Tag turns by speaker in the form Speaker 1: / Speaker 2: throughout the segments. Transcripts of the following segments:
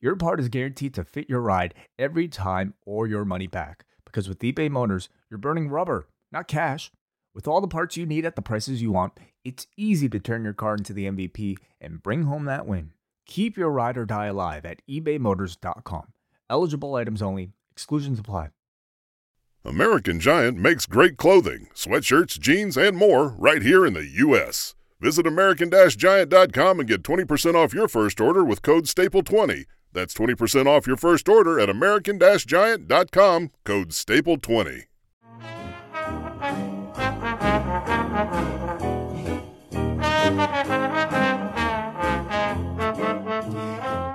Speaker 1: your part is guaranteed to fit your ride every time or your money back. Because with eBay Motors, you're burning rubber, not cash. With all the parts you need at the prices you want, it's easy to turn your car into the MVP and bring home that win. Keep your ride or die alive at ebaymotors.com. Eligible items only, exclusions apply.
Speaker 2: American Giant makes great clothing, sweatshirts, jeans, and more right here in the U.S. Visit American Giant.com and get 20% off your first order with code STAPLE20. That's 20% off your first order at American Giant.com, code STAPLE20.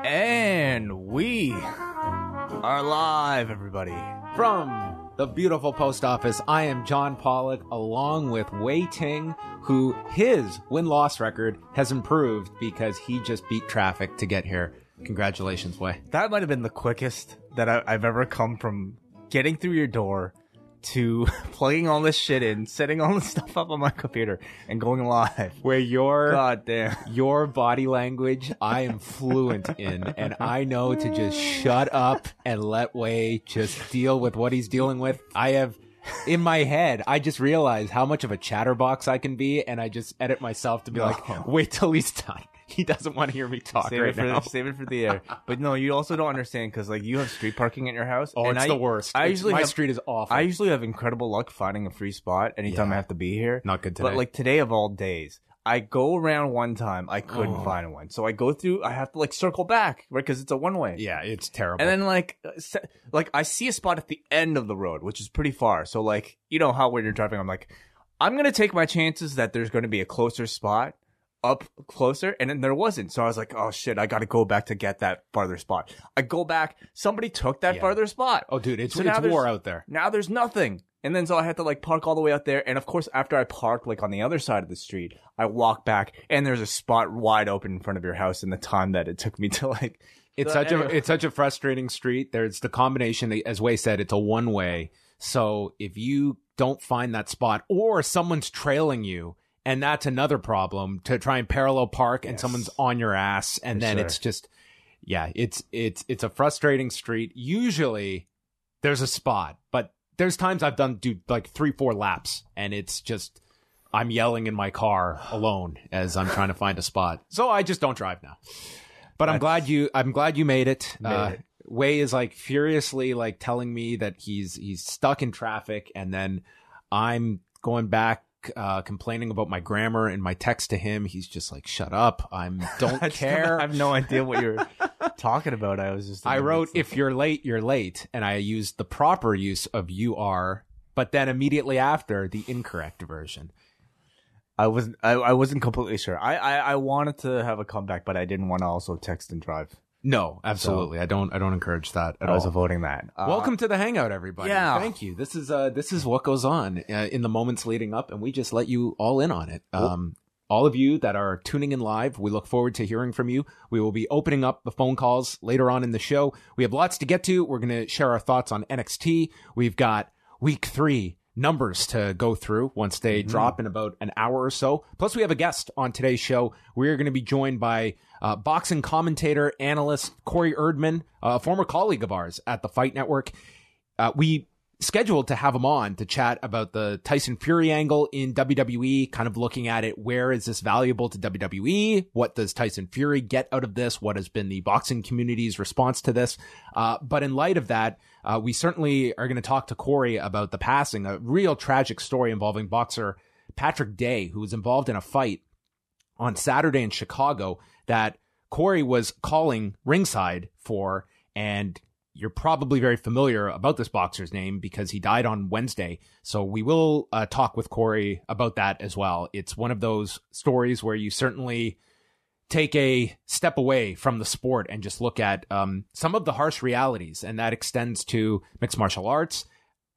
Speaker 1: And we are live, everybody.
Speaker 3: From the beautiful post office, I am John Pollock, along with Wai Ting, who his win loss record has improved because he just beat traffic to get here. Congratulations, Wai.
Speaker 1: That might have been the quickest that I, I've ever come from getting through your door to plugging all this shit in, setting all this stuff up on my computer, and going live.
Speaker 3: Where your
Speaker 1: God damn.
Speaker 3: your body language I am fluent in, and I know to just shut up and let Wai just deal with what he's dealing with. I have in my head, I just realize how much of a chatterbox I can be, and I just edit myself to be like, wait till he's done. He doesn't want to hear me talk
Speaker 1: Save
Speaker 3: right
Speaker 1: it for
Speaker 3: now.
Speaker 1: save it for the air. But no, you also don't understand because like you have street parking at your house.
Speaker 3: Oh,
Speaker 1: and
Speaker 3: it's
Speaker 1: I,
Speaker 3: the worst.
Speaker 1: I
Speaker 3: It's-
Speaker 1: usually
Speaker 3: my
Speaker 1: have,
Speaker 3: street is awful.
Speaker 1: I usually have incredible luck finding a free spot anytime
Speaker 3: Yeah.
Speaker 1: I have to be here.
Speaker 3: Not good today.
Speaker 1: But like today of all days, I go around one time, I couldn't
Speaker 3: Oh.
Speaker 1: find one, so I go through. I have to like circle back, right? Because it's a one way.
Speaker 3: yeah, it's terrible.
Speaker 1: And then like, uh, like I see a spot at the end of the road, which is pretty far. So like, you know how when you're driving, I'm like, I'm gonna take my chances that there's gonna be a closer spot up closer, and then there wasn't. So I was like, oh shit, I got to go back to get that farther spot. I go back, somebody took that
Speaker 3: Yeah.
Speaker 1: farther spot.
Speaker 3: oh, dude, it's
Speaker 1: So
Speaker 3: it's war out there.
Speaker 1: Now there's nothing. And then so I had to like park all the way out there. And of course, after I parked like on the other side of the street, I walk back and there's a spot wide open in front of your house in the time that it took me to like.
Speaker 3: It's such a it's such a frustrating street. There's the combination, as Wai said, it's a one way. So if you don't find that spot, or someone's trailing you, and that's another problem to try and parallel park, and
Speaker 1: Yes.
Speaker 3: someone's on your ass, and
Speaker 1: For
Speaker 3: then
Speaker 1: sure.
Speaker 3: it's just, yeah, it's it's it's a frustrating street. Usually, there's a spot, but there's times I've done do like three four laps, and it's just. I'm yelling in my car alone as I'm trying to find a spot. So I just don't drive now. But I'm glad you I'm glad you made it.
Speaker 1: Made
Speaker 3: uh,
Speaker 1: it.
Speaker 3: Wai is like furiously like telling me that he's he's stuck in traffic and then I'm going back uh complaining about my grammar and my text to him. He's just like shut up. I'm don't
Speaker 1: I
Speaker 3: care.
Speaker 1: I have no idea what you're talking about. I was just.
Speaker 3: I wrote if you're late, you're late and I used the proper use of you are but then immediately after the incorrect version.
Speaker 1: I wasn't. I, I wasn't completely sure. I, I I wanted to have a comeback, but I didn't want to also text and drive.
Speaker 3: No, absolutely. I don't I don't encourage that at
Speaker 1: I was
Speaker 3: all.
Speaker 1: avoiding that. Uh,
Speaker 3: Welcome to the hangout, everybody.
Speaker 1: yeah.
Speaker 3: thank you. This is uh this is what goes on uh, in the moments leading up, and we just let you all in on it. Um, all of you that are tuning in live, we look forward to hearing from you. We will be opening up the phone calls later on in the show. We have lots to get to. We're going to share our thoughts on NXT. We've got week three numbers to go through once they drop in about an hour or so. Plus, we have a guest on today's show. We are going to be joined by uh, boxing commentator, analyst Corey Erdman, a former colleague of ours at the Fight Network. Uh, we scheduled to have him on to chat about the Tyson Fury angle in WWE, kind of looking at it. Where is this valuable to WWE? What does Tyson Fury get out of this? What has been the boxing community's response to this? Uh, but in light of that, uh, we certainly are going to talk to Corey about the passing, a real tragic story involving boxer Patrick Day, who was involved in a fight on Saturday in Chicago that Corey was calling ringside for. And you're probably very familiar about this boxer's name because he died on Wednesday. So we will uh, talk with Corey about that as well. It's one of those stories where you certainly take a step away from the sport and just look at um, some of the harsh realities, and that extends to mixed martial arts,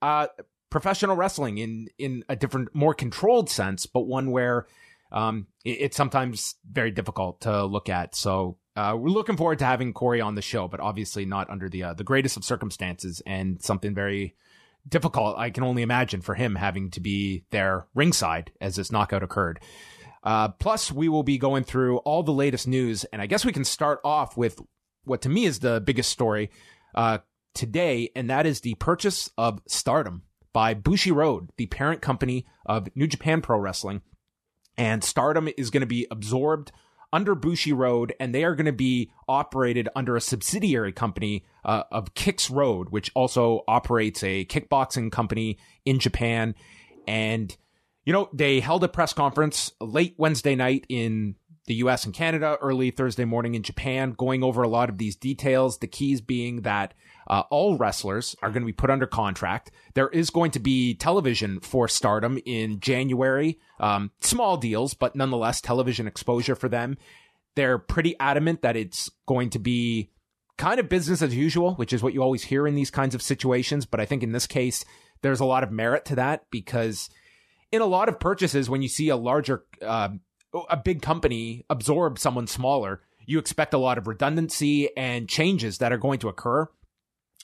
Speaker 3: uh, professional wrestling in in a different, more controlled sense, but one where um, it, it's sometimes very difficult to look at. So uh, we're looking forward to having Corey on the show, but obviously not under the uh, the greatest of circumstances and something very difficult. I can only imagine for him having to be there ringside as this knockout occurred. Uh, plus, we will be going through all the latest news, and I guess we can start off with what to me is the biggest story uh, today, and that is the purchase of Stardom by Bushiroad, the parent company of New Japan Pro Wrestling. And Stardom is going to be absorbed under Bushiroad, and they are going to be operated under a subsidiary company uh, of Kicks Road, which also operates a kickboxing company in Japan. And you know, they held a press conference late Wednesday night in the US and Canada, early Thursday morning in Japan, going over a lot of these details. The keys being that uh, all wrestlers are going to be put under contract. There is going to be television for Stardom in January. Um, small deals, but nonetheless, television exposure for them. They're pretty adamant that it's going to be kind of business as usual, which is what you always hear in these kinds of situations. But I think in this case, there's a lot of merit to that because in a lot of purchases, when you see a larger, uh, a big company absorb someone smaller, you expect a lot of redundancy and changes that are going to occur.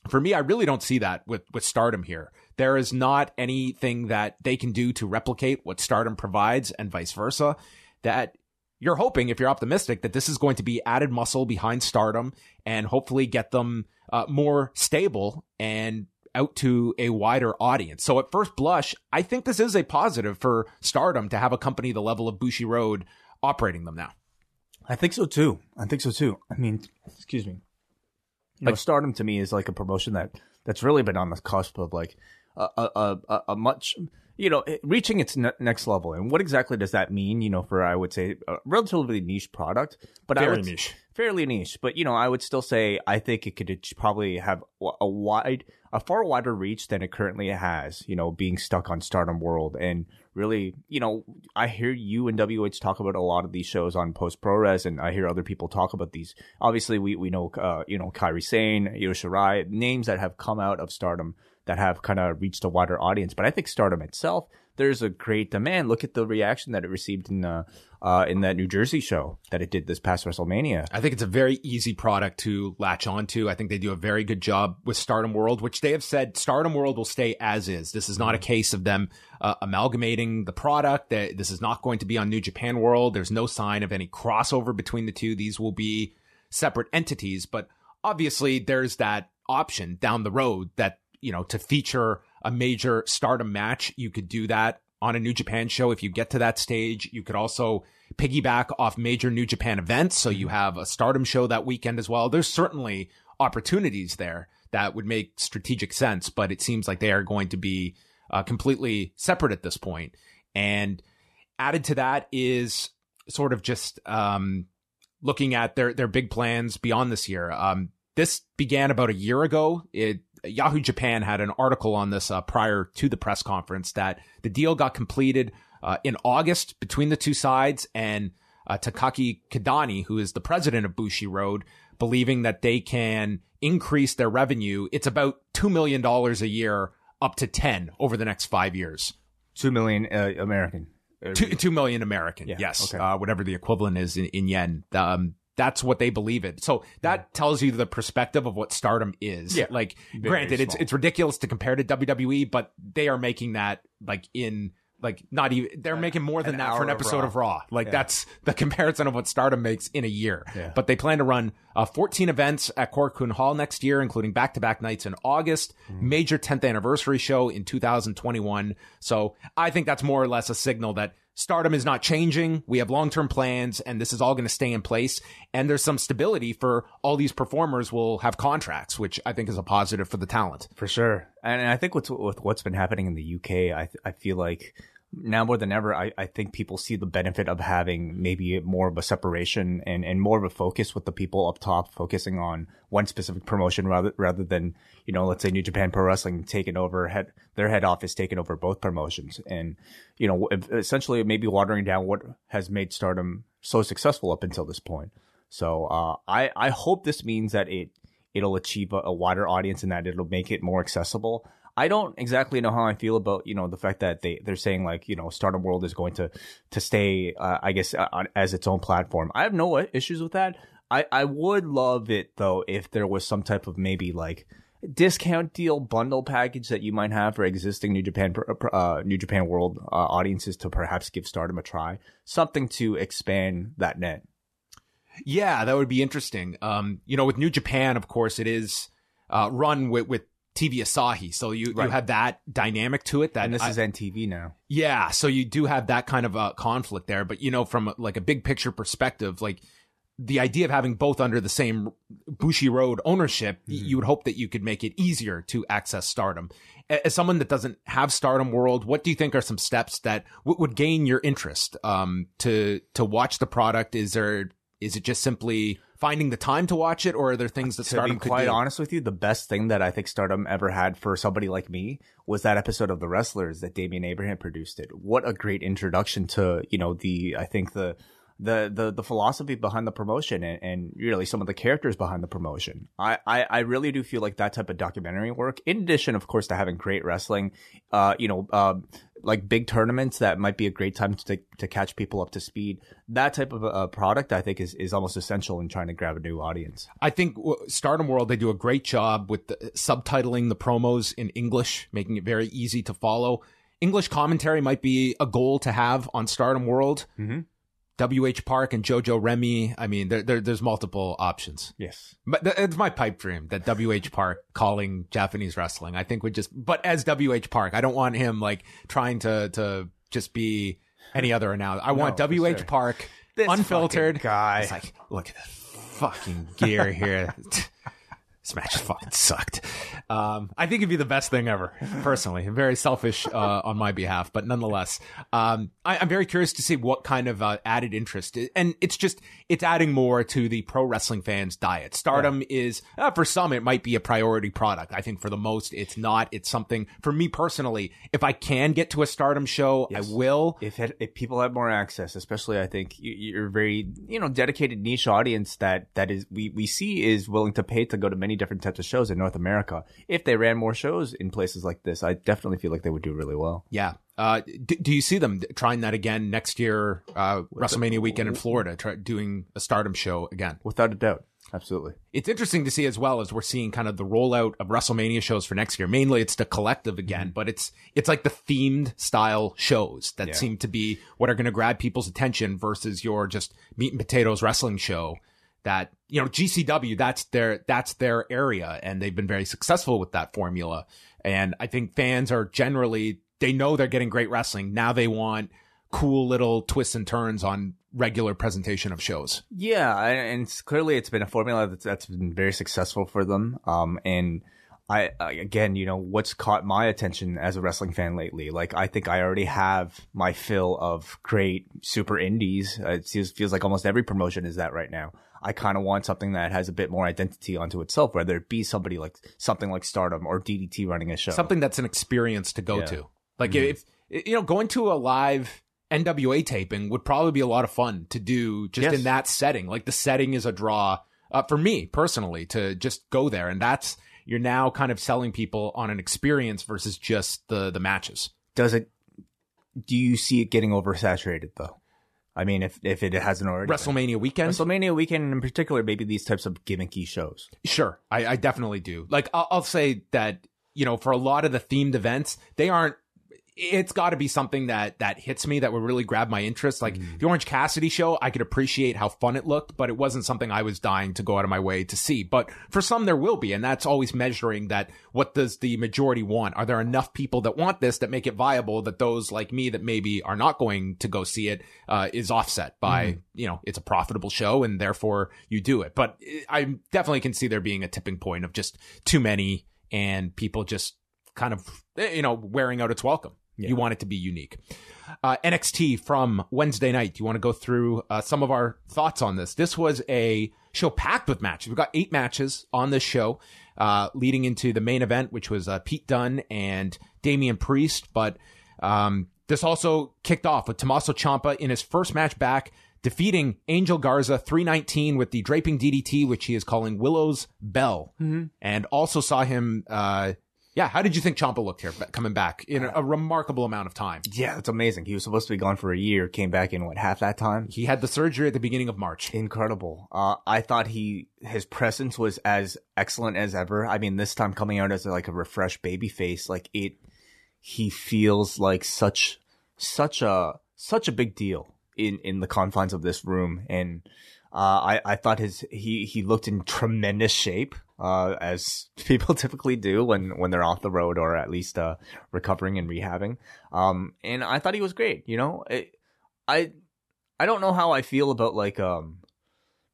Speaker 3: For me, I really don't see that with, with Stardom here. There is not anything that they can do to replicate what Stardom provides and vice versa. That you're hoping, if you're optimistic, that this is going to be added muscle behind Stardom and hopefully get them uh, more stable and out to a wider audience. So at first blush, I think this is a positive for Stardom to have a company the level of Bushiroad operating them now.
Speaker 1: I think so too. I think so too. I mean, excuse me. You know, Stardom to me is like a promotion that that's really been on the cusp of like a a, a, a much you know reaching its ne- next level. And what exactly does that mean? You know, for I would say a relatively niche product, but
Speaker 3: Very
Speaker 1: I would,
Speaker 3: niche.
Speaker 1: fairly niche. But you know, I would still say I think it could probably have a wide, a far wider reach than it currently has. You know, being stuck on Stardom World and really, you know, I hear you and WH talk about a lot of these shows on Post Pro Res, and I hear other people talk about these. Obviously, we we know, uh, you know, Kairi Sane, Io Shirai, names that have come out of Stardom that have kind of reached a wider audience. But I think Stardom itself, there's a great demand. Look at the reaction that it received in the uh, in that New Jersey show that it did this past WrestleMania.
Speaker 3: I think it's a very easy product to latch onto. I think they do a very good job with Stardom World, which they have said Stardom World will stay as is. This is not a case of them uh, amalgamating the product. That this is not going to be on New Japan World. There's no sign of any crossover between the two. These will be separate entities, but obviously there's that option down the road that you know to feature a major Stardom match. You could do that on a New Japan show if you get to that stage. You could also piggyback off major New Japan events. So you have a Stardom show that weekend as well. There's certainly opportunities there that would make strategic sense, but it seems like they are going to be uh, completely separate at this point. And added to that is sort of just um, looking at their their big plans beyond this year. Um, this began about a year ago. It Yahoo Japan had an article on this uh, prior to the press conference that the deal got completed uh, in August between the two sides and uh, Takaaki Kidani, who is the president of Bushiroad, believing that they can increase their revenue. It's about $2 million a year up to 10 over the next five years.
Speaker 1: Two million uh, American.
Speaker 3: Two, two million American,
Speaker 1: Yeah,
Speaker 3: yes,
Speaker 1: okay.
Speaker 3: uh, whatever the equivalent is in, in yen. Um, that's what they believe it. So that tells you the perspective of what Stardom is.
Speaker 1: Yeah,
Speaker 3: like, granted, it's
Speaker 1: small.
Speaker 3: it's ridiculous to compare to WWE, but they are making that like in like not even they're making more than that for an
Speaker 1: hour of
Speaker 3: episode
Speaker 1: Raw.
Speaker 3: of Raw. Like
Speaker 1: Yeah.
Speaker 3: that's the comparison of what Stardom makes in a year.
Speaker 1: Yeah.
Speaker 3: But they plan to run uh, 14 events at Korakuen Hall next year, including back-to-back nights in August,
Speaker 1: Hmm.
Speaker 3: major 10th anniversary show in 2021. So I think that's more or less a signal that Stardom is not changing. We have long-term plans and this is all going to stay in place. And there's some stability for all these performers will have contracts, which I think is a positive for the talent.
Speaker 1: For sure, and I think what's with what's been happening in the UK, I I feel like now more than ever, I, I think people see the benefit of having maybe more of a separation and, and more of a focus with the people up top focusing on one specific promotion rather rather than you know let's say New Japan Pro Wrestling taking over head their head office taking over both promotions and you know essentially maybe watering down what has made Stardom so successful up until this point. So uh, I I hope this means that it it'll achieve a, a wider audience and that it'll make it more accessible. I don't exactly know how I feel about you know the fact that they they're saying like you know Stardom World is going to to stay uh, I guess uh, as its own platform. I have no issues with that. I I would love it though if there was some type of maybe like discount deal bundle package that you might have for existing New Japan uh, New Japan World uh, audiences to perhaps give Stardom a try, something to expand that net.
Speaker 3: Yeah, that would be interesting. Um, you know, with New Japan, of course, it is uh, run with with TV Asahi. So you, right. you have that dynamic to it. That
Speaker 1: and this
Speaker 3: I,
Speaker 1: is NTV now.
Speaker 3: Yeah. So you do have that kind of a conflict there. But you know, from like a big picture perspective, like the idea of having both under the same Bushiroad ownership, mm-hmm. you would hope that you could make it easier to access stardom. As someone that doesn't have stardom world, what do you think are some steps that w- would gain your interest um, to to watch the product? Is there is it just simply finding the time to watch it, or are there things that to Stardom
Speaker 1: be quite
Speaker 3: do?
Speaker 1: honest with you, the best thing that I think Stardom ever had for somebody like me was that episode of The Wrestlers that Damian Abraham produced. It. What a great introduction to you know the I think the the the the philosophy behind the promotion and, and really some of the characters behind the promotion. I, I I really do feel like that type of documentary work, in addition, of course, to having great wrestling, uh, you know, uh, like big tournaments that might be a great time to to catch people up to speed. That type of a product, I think, is is almost essential in trying to grab a new audience.
Speaker 3: I think Stardom World they do a great job with the, subtitling the promos in English, making it very easy to follow. English commentary might be a goal to have on Stardom World. Mm-hmm WH Park and Jojo Remy. I mean, there, there, there's multiple options.
Speaker 1: Yes.
Speaker 3: But th- it's my pipe dream that WH Park calling Japanese wrestling, I think would just, but as WH Park, I don't want him like trying to, to just be any other announcer. I no, want WH sure. Park this unfiltered.
Speaker 1: Guy.
Speaker 3: It's like, look at the fucking gear here. this match fucking sucked. Um, I think it'd be the best thing ever, personally. Very selfish uh, on my behalf, but nonetheless, um, I, am very curious to see what kind of uh, added interest, and it's just it's adding more to the pro wrestling fans' diet. Stardom yeah. is uh, for some it might be a priority product. I think for the most it's not. It's something for me personally. If I can get to a Stardom show, yes. I will.
Speaker 1: If it, if people have more access, especially I think you're very you know dedicated niche audience that that is we we see is willing to pay to go to many different types of shows in North America. If they ran more shows in places like this, I definitely feel like they would do really well.
Speaker 3: Yeah. Uh, do, do, you see them trying that again next year, uh, WrestleMania weekend in Florida, try, doing a Stardom show again?
Speaker 1: Without a doubt. Absolutely.
Speaker 3: It's interesting to see as well as we're seeing kind of the rollout of WrestleMania shows for next year. Mainly it's the collective again, mm-hmm. but it's it's like the themed style shows that yeah. seem to be what are going to grab people's attention versus your just meat and potatoes wrestling show that you know GCW that's their that's their area and they've been very successful with that formula and I think fans are generally they know they're getting great wrestling now they want cool little twists and turns on regular presentation of shows.
Speaker 1: Yeah, and it's, clearly it's been a formula that's, that's been very successful for them um and I, again, you know, what's caught my attention as a wrestling fan lately. Like, I think I already have my fill of great super indies. Uh, it feels, feels like almost every promotion is that right now. I kind of want something that has a bit more identity onto itself, whether it be somebody like something like Stardom or DDT running a show.
Speaker 3: Something that's an experience to go yeah. to. Like mm-hmm. if, you know, going to a live NWA taping would probably be a lot of fun to do just yes. in that setting. Like the setting is a draw uh, for me personally to just go there. And that's, you're now kind of selling people on an experience versus just the, the matches.
Speaker 1: Does it, do you see it getting oversaturated though? I mean, if if it hasn't already.
Speaker 3: WrestleMania weekend.
Speaker 1: WrestleMania weekend, in particular, maybe these types of gimmicky shows.
Speaker 3: Sure, I, I definitely do. Like, I'll, I'll say that you know, for a lot of the themed events, they aren't it's got to be something that that hits me that would really grab my interest. Like mm. the Orange Cassidy show, I could appreciate how fun it looked, but it wasn't something I was dying to go out of my way to see. But for some, there will be, and that's always measuring that. What does the majority want? Are there enough people that want this that make it viable? That those like me that maybe are not going to go see it uh, is offset by mm. you know it's a profitable show and therefore you do it. But I definitely can see there being a tipping point of just too many and people just kind of you know wearing out its welcome. You want it to be unique. Uh, NXT from Wednesday night. Do you want to go through uh, some of our thoughts on this? This was a show packed with matches. We've got eight matches on this show, uh, leading into the main event, which was uh, Pete Dunne and Damian Priest. But um, this also kicked off with Tommaso Ciampa in his first match back, defeating Angel Garza 319 with the draping DDT, which he is calling Willow's Bell, and also saw him. Yeah, how did you think Ciampa looked here, coming back in a, a remarkable amount of time?
Speaker 1: Yeah, it's amazing. He was supposed to be gone for a year, came back in what half that time.
Speaker 3: He had the surgery at the beginning of March.
Speaker 1: Incredible. Uh, I thought he his presence was as excellent as ever. I mean, this time coming out as like a refreshed baby face, like it, he feels like such such a such a big deal in in the confines of this room, and uh, I I thought his he he looked in tremendous shape. Uh, as people typically do when, when they're off the road or at least, uh, recovering and rehabbing. Um, and I thought he was great, you know, it, I, I don't know how I feel about like, um,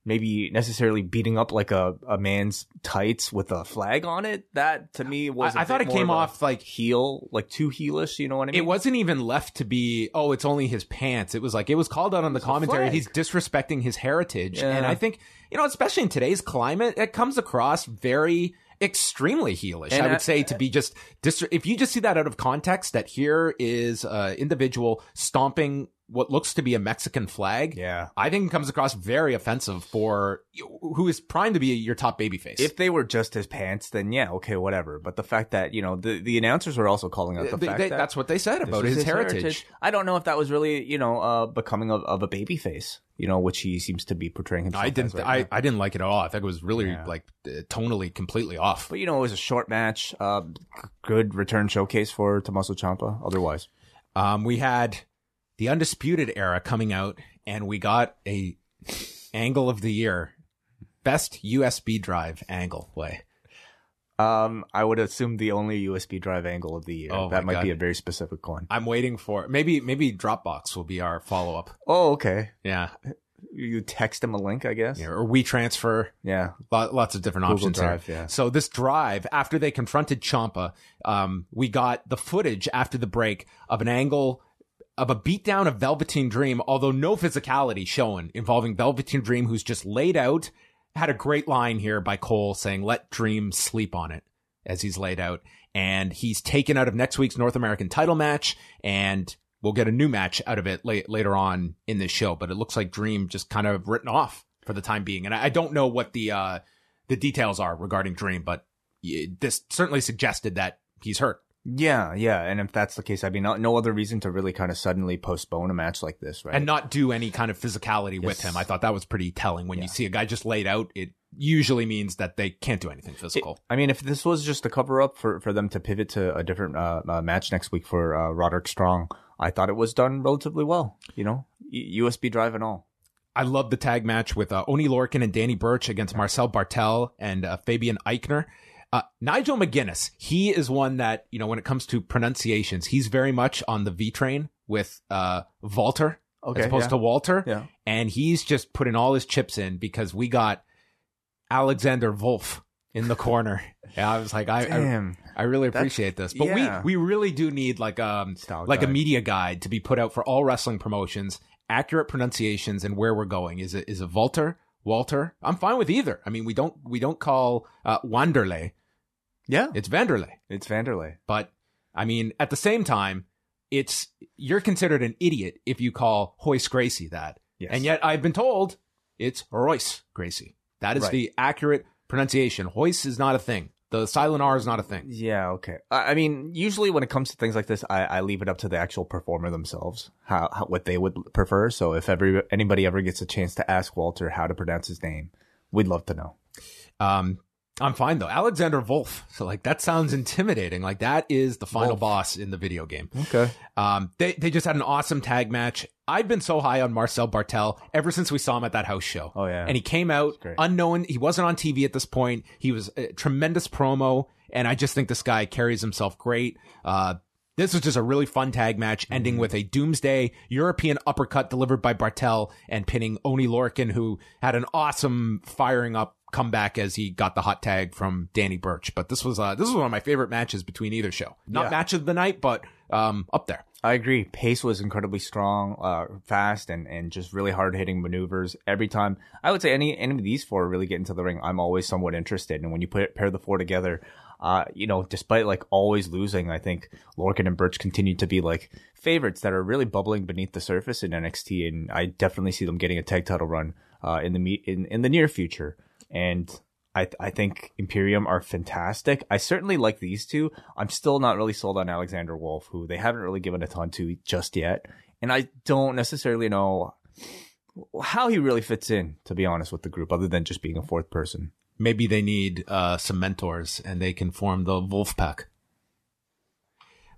Speaker 1: maybe necessarily beating up like a, a man's tights with a flag on it. That to me was
Speaker 3: I-
Speaker 1: I
Speaker 3: I thought it came off, like-
Speaker 1: heel, like too heelish. You know what I mean?
Speaker 3: It wasn't even left to be, oh, it's only his pants. It was like, it was called out on the
Speaker 1: a
Speaker 3: commentary. He's disrespecting his heritage.
Speaker 1: Yeah.
Speaker 3: And I think, you know, especially in today's climate, it comes across very extremely heelish.
Speaker 1: And
Speaker 3: I would
Speaker 1: I-
Speaker 3: say to be just, dis- if you just see that out of context, that here is an individual stomping what looks to be a Mexican flag.
Speaker 1: Yeah.
Speaker 3: I think it comes across very offensive for who is primed to be your top babyface.
Speaker 1: If they were just his pants, then yeah, okay, whatever. But the fact that you know the, the announcers were also calling out the
Speaker 3: They-
Speaker 1: fact
Speaker 3: they-
Speaker 1: that
Speaker 3: that's what they said about
Speaker 1: was
Speaker 3: his, heritage.
Speaker 1: I don't know if that was really you know uh, becoming of, of a baby face, you know, which he seems to be portraying himself.
Speaker 3: I didn't.
Speaker 1: as right
Speaker 3: I,
Speaker 1: now.
Speaker 3: I didn't like it at all. I think it was really
Speaker 1: Yeah.
Speaker 3: like uh, tonally completely off.
Speaker 1: But you know, it was a short match. Uh, good return showcase for Tommaso Ciampa. Otherwise,
Speaker 3: Um, we had the undisputed era coming out, and we got a angle of the year, best USB drive angle way.
Speaker 1: Um, I would assume the only USB drive angle of the year.
Speaker 3: Oh
Speaker 1: that might be a very specific one.
Speaker 3: I'm waiting for maybe maybe Dropbox will be our follow up.
Speaker 1: Oh, okay.
Speaker 3: Yeah,
Speaker 1: You text him a link, I guess.
Speaker 3: Yeah, or we transfer.
Speaker 1: Yeah.
Speaker 3: Lot, lots of different
Speaker 1: Google
Speaker 3: options
Speaker 1: Drive,
Speaker 3: here.
Speaker 1: yeah.
Speaker 3: So this drive, after they confronted Ciampa, um, we got the footage after the break of an angle of a beatdown of Velveteen Dream, although no physicality shown involving Velveteen Dream, who's just laid out. Had a great line here by Cole saying, "Let Dream sleep on it," as he's laid out, and he's taken out of next week's North American title match, and we'll get a new match out of it late, later on in this show. But it looks like Dream just kind of written off for the time being, and I, I don't know what the uh, the details are regarding Dream, but this certainly suggested that he's hurt.
Speaker 1: Yeah, yeah. And if that's the case, I mean, no, no other reason to really kind of suddenly postpone a match like this, right?
Speaker 3: and not do any kind of physicality with him. I thought that was pretty telling. When you see a guy just laid out, it usually means that they can't do anything physical.
Speaker 1: I mean, if this was just a cover up for, for them to pivot to a different uh, uh, match next week for uh, Roderick Strong, I thought it was done relatively well. You know, USB drive and all.
Speaker 3: I love the tag match with uh, Oni Lorcan and Danny Burch against Marcel Barthel and uh, Fabian Aichner. Uh, Nigel McGuinness, he is one that, you know, when it comes to pronunciations, he's very much on the V train with uh, Walter
Speaker 1: Okay,
Speaker 3: as opposed
Speaker 1: yeah.
Speaker 3: to Walter.
Speaker 1: Yeah.
Speaker 3: And he's just putting all his chips in because we got Alexander Wolf in the corner. yeah, I was like, I, I,
Speaker 1: Damn.
Speaker 3: I really
Speaker 1: That's-
Speaker 3: appreciate this, but
Speaker 1: yeah.
Speaker 3: we we really do need like um
Speaker 1: Style
Speaker 3: like a media guide to be put out for all wrestling promotions, accurate pronunciations, and where we're going. Is it is it Walter? Walter? I'm fine with either. I mean, we don't we don't call uh, Wanderlei.
Speaker 1: Yeah.
Speaker 3: It's Vanderlei.
Speaker 1: It's Vanderlei.
Speaker 3: But I mean, at the same time, it's you're considered an idiot if you call Hoist Gracie that.
Speaker 1: Yes.
Speaker 3: And yet I've been told it's Royce Gracie. That is
Speaker 1: Right.
Speaker 3: the accurate pronunciation. Hoist is not a thing. The silent R is not a thing.
Speaker 1: Yeah, okay. I I mean, usually when it comes to things like this, I, I leave it up to the actual performer themselves, how, how what they would prefer. So if every anybody ever gets a chance to ask Walter how to pronounce his name, we'd love to know.
Speaker 3: Um, I'm fine though. Alexander Wolf. So like that sounds intimidating. Like that is the final
Speaker 1: Wolf.
Speaker 3: boss in the video game.
Speaker 1: Okay.
Speaker 3: Um, they they just had an awesome tag match. I've been so high on Marcel Barthel ever since we saw him at that house show.
Speaker 1: Oh, yeah.
Speaker 3: and he came out unknown. He wasn't on TV at this point. He was a tremendous promo, and I just think this guy carries himself great. Uh, this was just a really fun tag match,
Speaker 1: Mm-hmm.
Speaker 3: ending with a doomsday European uppercut delivered by Barthel and pinning Oni Lorcan, who had an awesome firing up come back as he got the hot tag from Danny Burch. But this was uh, this was one of my favorite matches between either show. Not
Speaker 1: Yeah.
Speaker 3: match of the night, but um, up there.
Speaker 1: I agree. Pace was incredibly strong, uh, fast, and, and just really hard hitting maneuvers every time. I would say any any of these four really get into the ring, I'm always somewhat interested. And when you put pair the four together, uh, you know, despite like always losing, I think Lorcan and Burch continue to be like favorites that are really bubbling beneath the surface in NXT, and I definitely see them getting a tag title run uh, in the me- in in the near future. And I, I think Imperium are fantastic. I certainly like these two. I'm still not really sold on Alexander Wolf, who they haven't really given a ton to just yet. And I don't necessarily know how he really fits in, to be honest, with the group, other than just being a fourth person.
Speaker 3: Maybe they need uh, some mentors and they can form the Wolf Pack.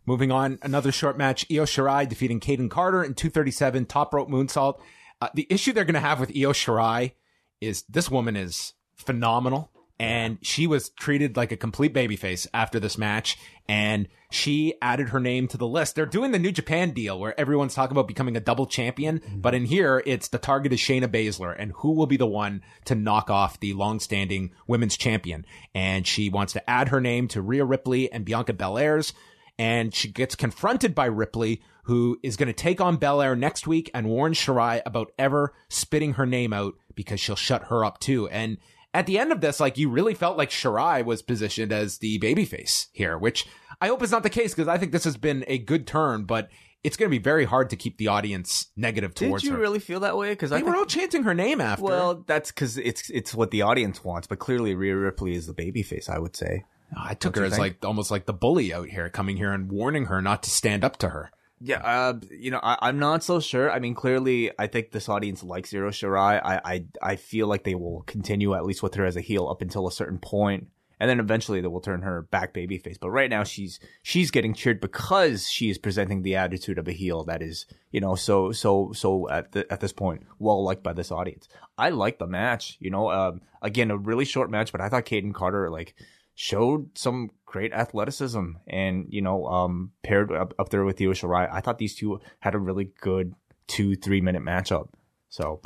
Speaker 3: Moving on, another short match. Io Shirai defeating Kayden Carter in 237 top rope moonsault. Uh, the issue they're going to have with Io Shirai is this woman is phenomenal. And she was treated like a complete babyface after this match. And she added her name to the list. They're doing the New Japan deal where everyone's talking about becoming a double champion, mm-hmm. but in here it's the target is Shayna Baszler. And who will be the one to knock off the long-standing women's champion. And she wants to add her name to Rhea Ripley and Bianca Belair's. And she gets confronted by Ripley, who is going to take on Belair next week and warn Shirai about ever spitting her name out because she'll shut her up too. And at the end of this, like you really felt like Shirai was positioned as the babyface here, which I hope is not the case because I think this has been a good turn, but it's going to be very hard to keep the audience negative towards her.
Speaker 1: Did you
Speaker 3: her.
Speaker 1: really feel that way? Because I
Speaker 3: they were all chanting her name after.
Speaker 1: well, that's because it's it's what the audience wants. But clearly, Rhea Ripley is the babyface. I would say.
Speaker 3: I took
Speaker 1: Don't
Speaker 3: her as
Speaker 1: think?
Speaker 3: like almost like the bully out here, coming here and warning her not to stand up to her.
Speaker 1: Yeah, uh, you know, I, I'm not so sure. I mean, clearly, I think this audience likes Io Shirai. I, I, I feel like they will continue at least with her as a heel up until a certain point, and then eventually they will turn her back babyface. But right now, she's she's getting cheered because she is presenting the attitude of a heel that is, you know, so so so at the, at this point well liked by this audience. I like the match. You know, um, again, a really short match, but I thought Kayden Carter like showed some great athleticism and you know um paired up, up there with Io Shirai. I thought these two had a really good two three minute matchup. So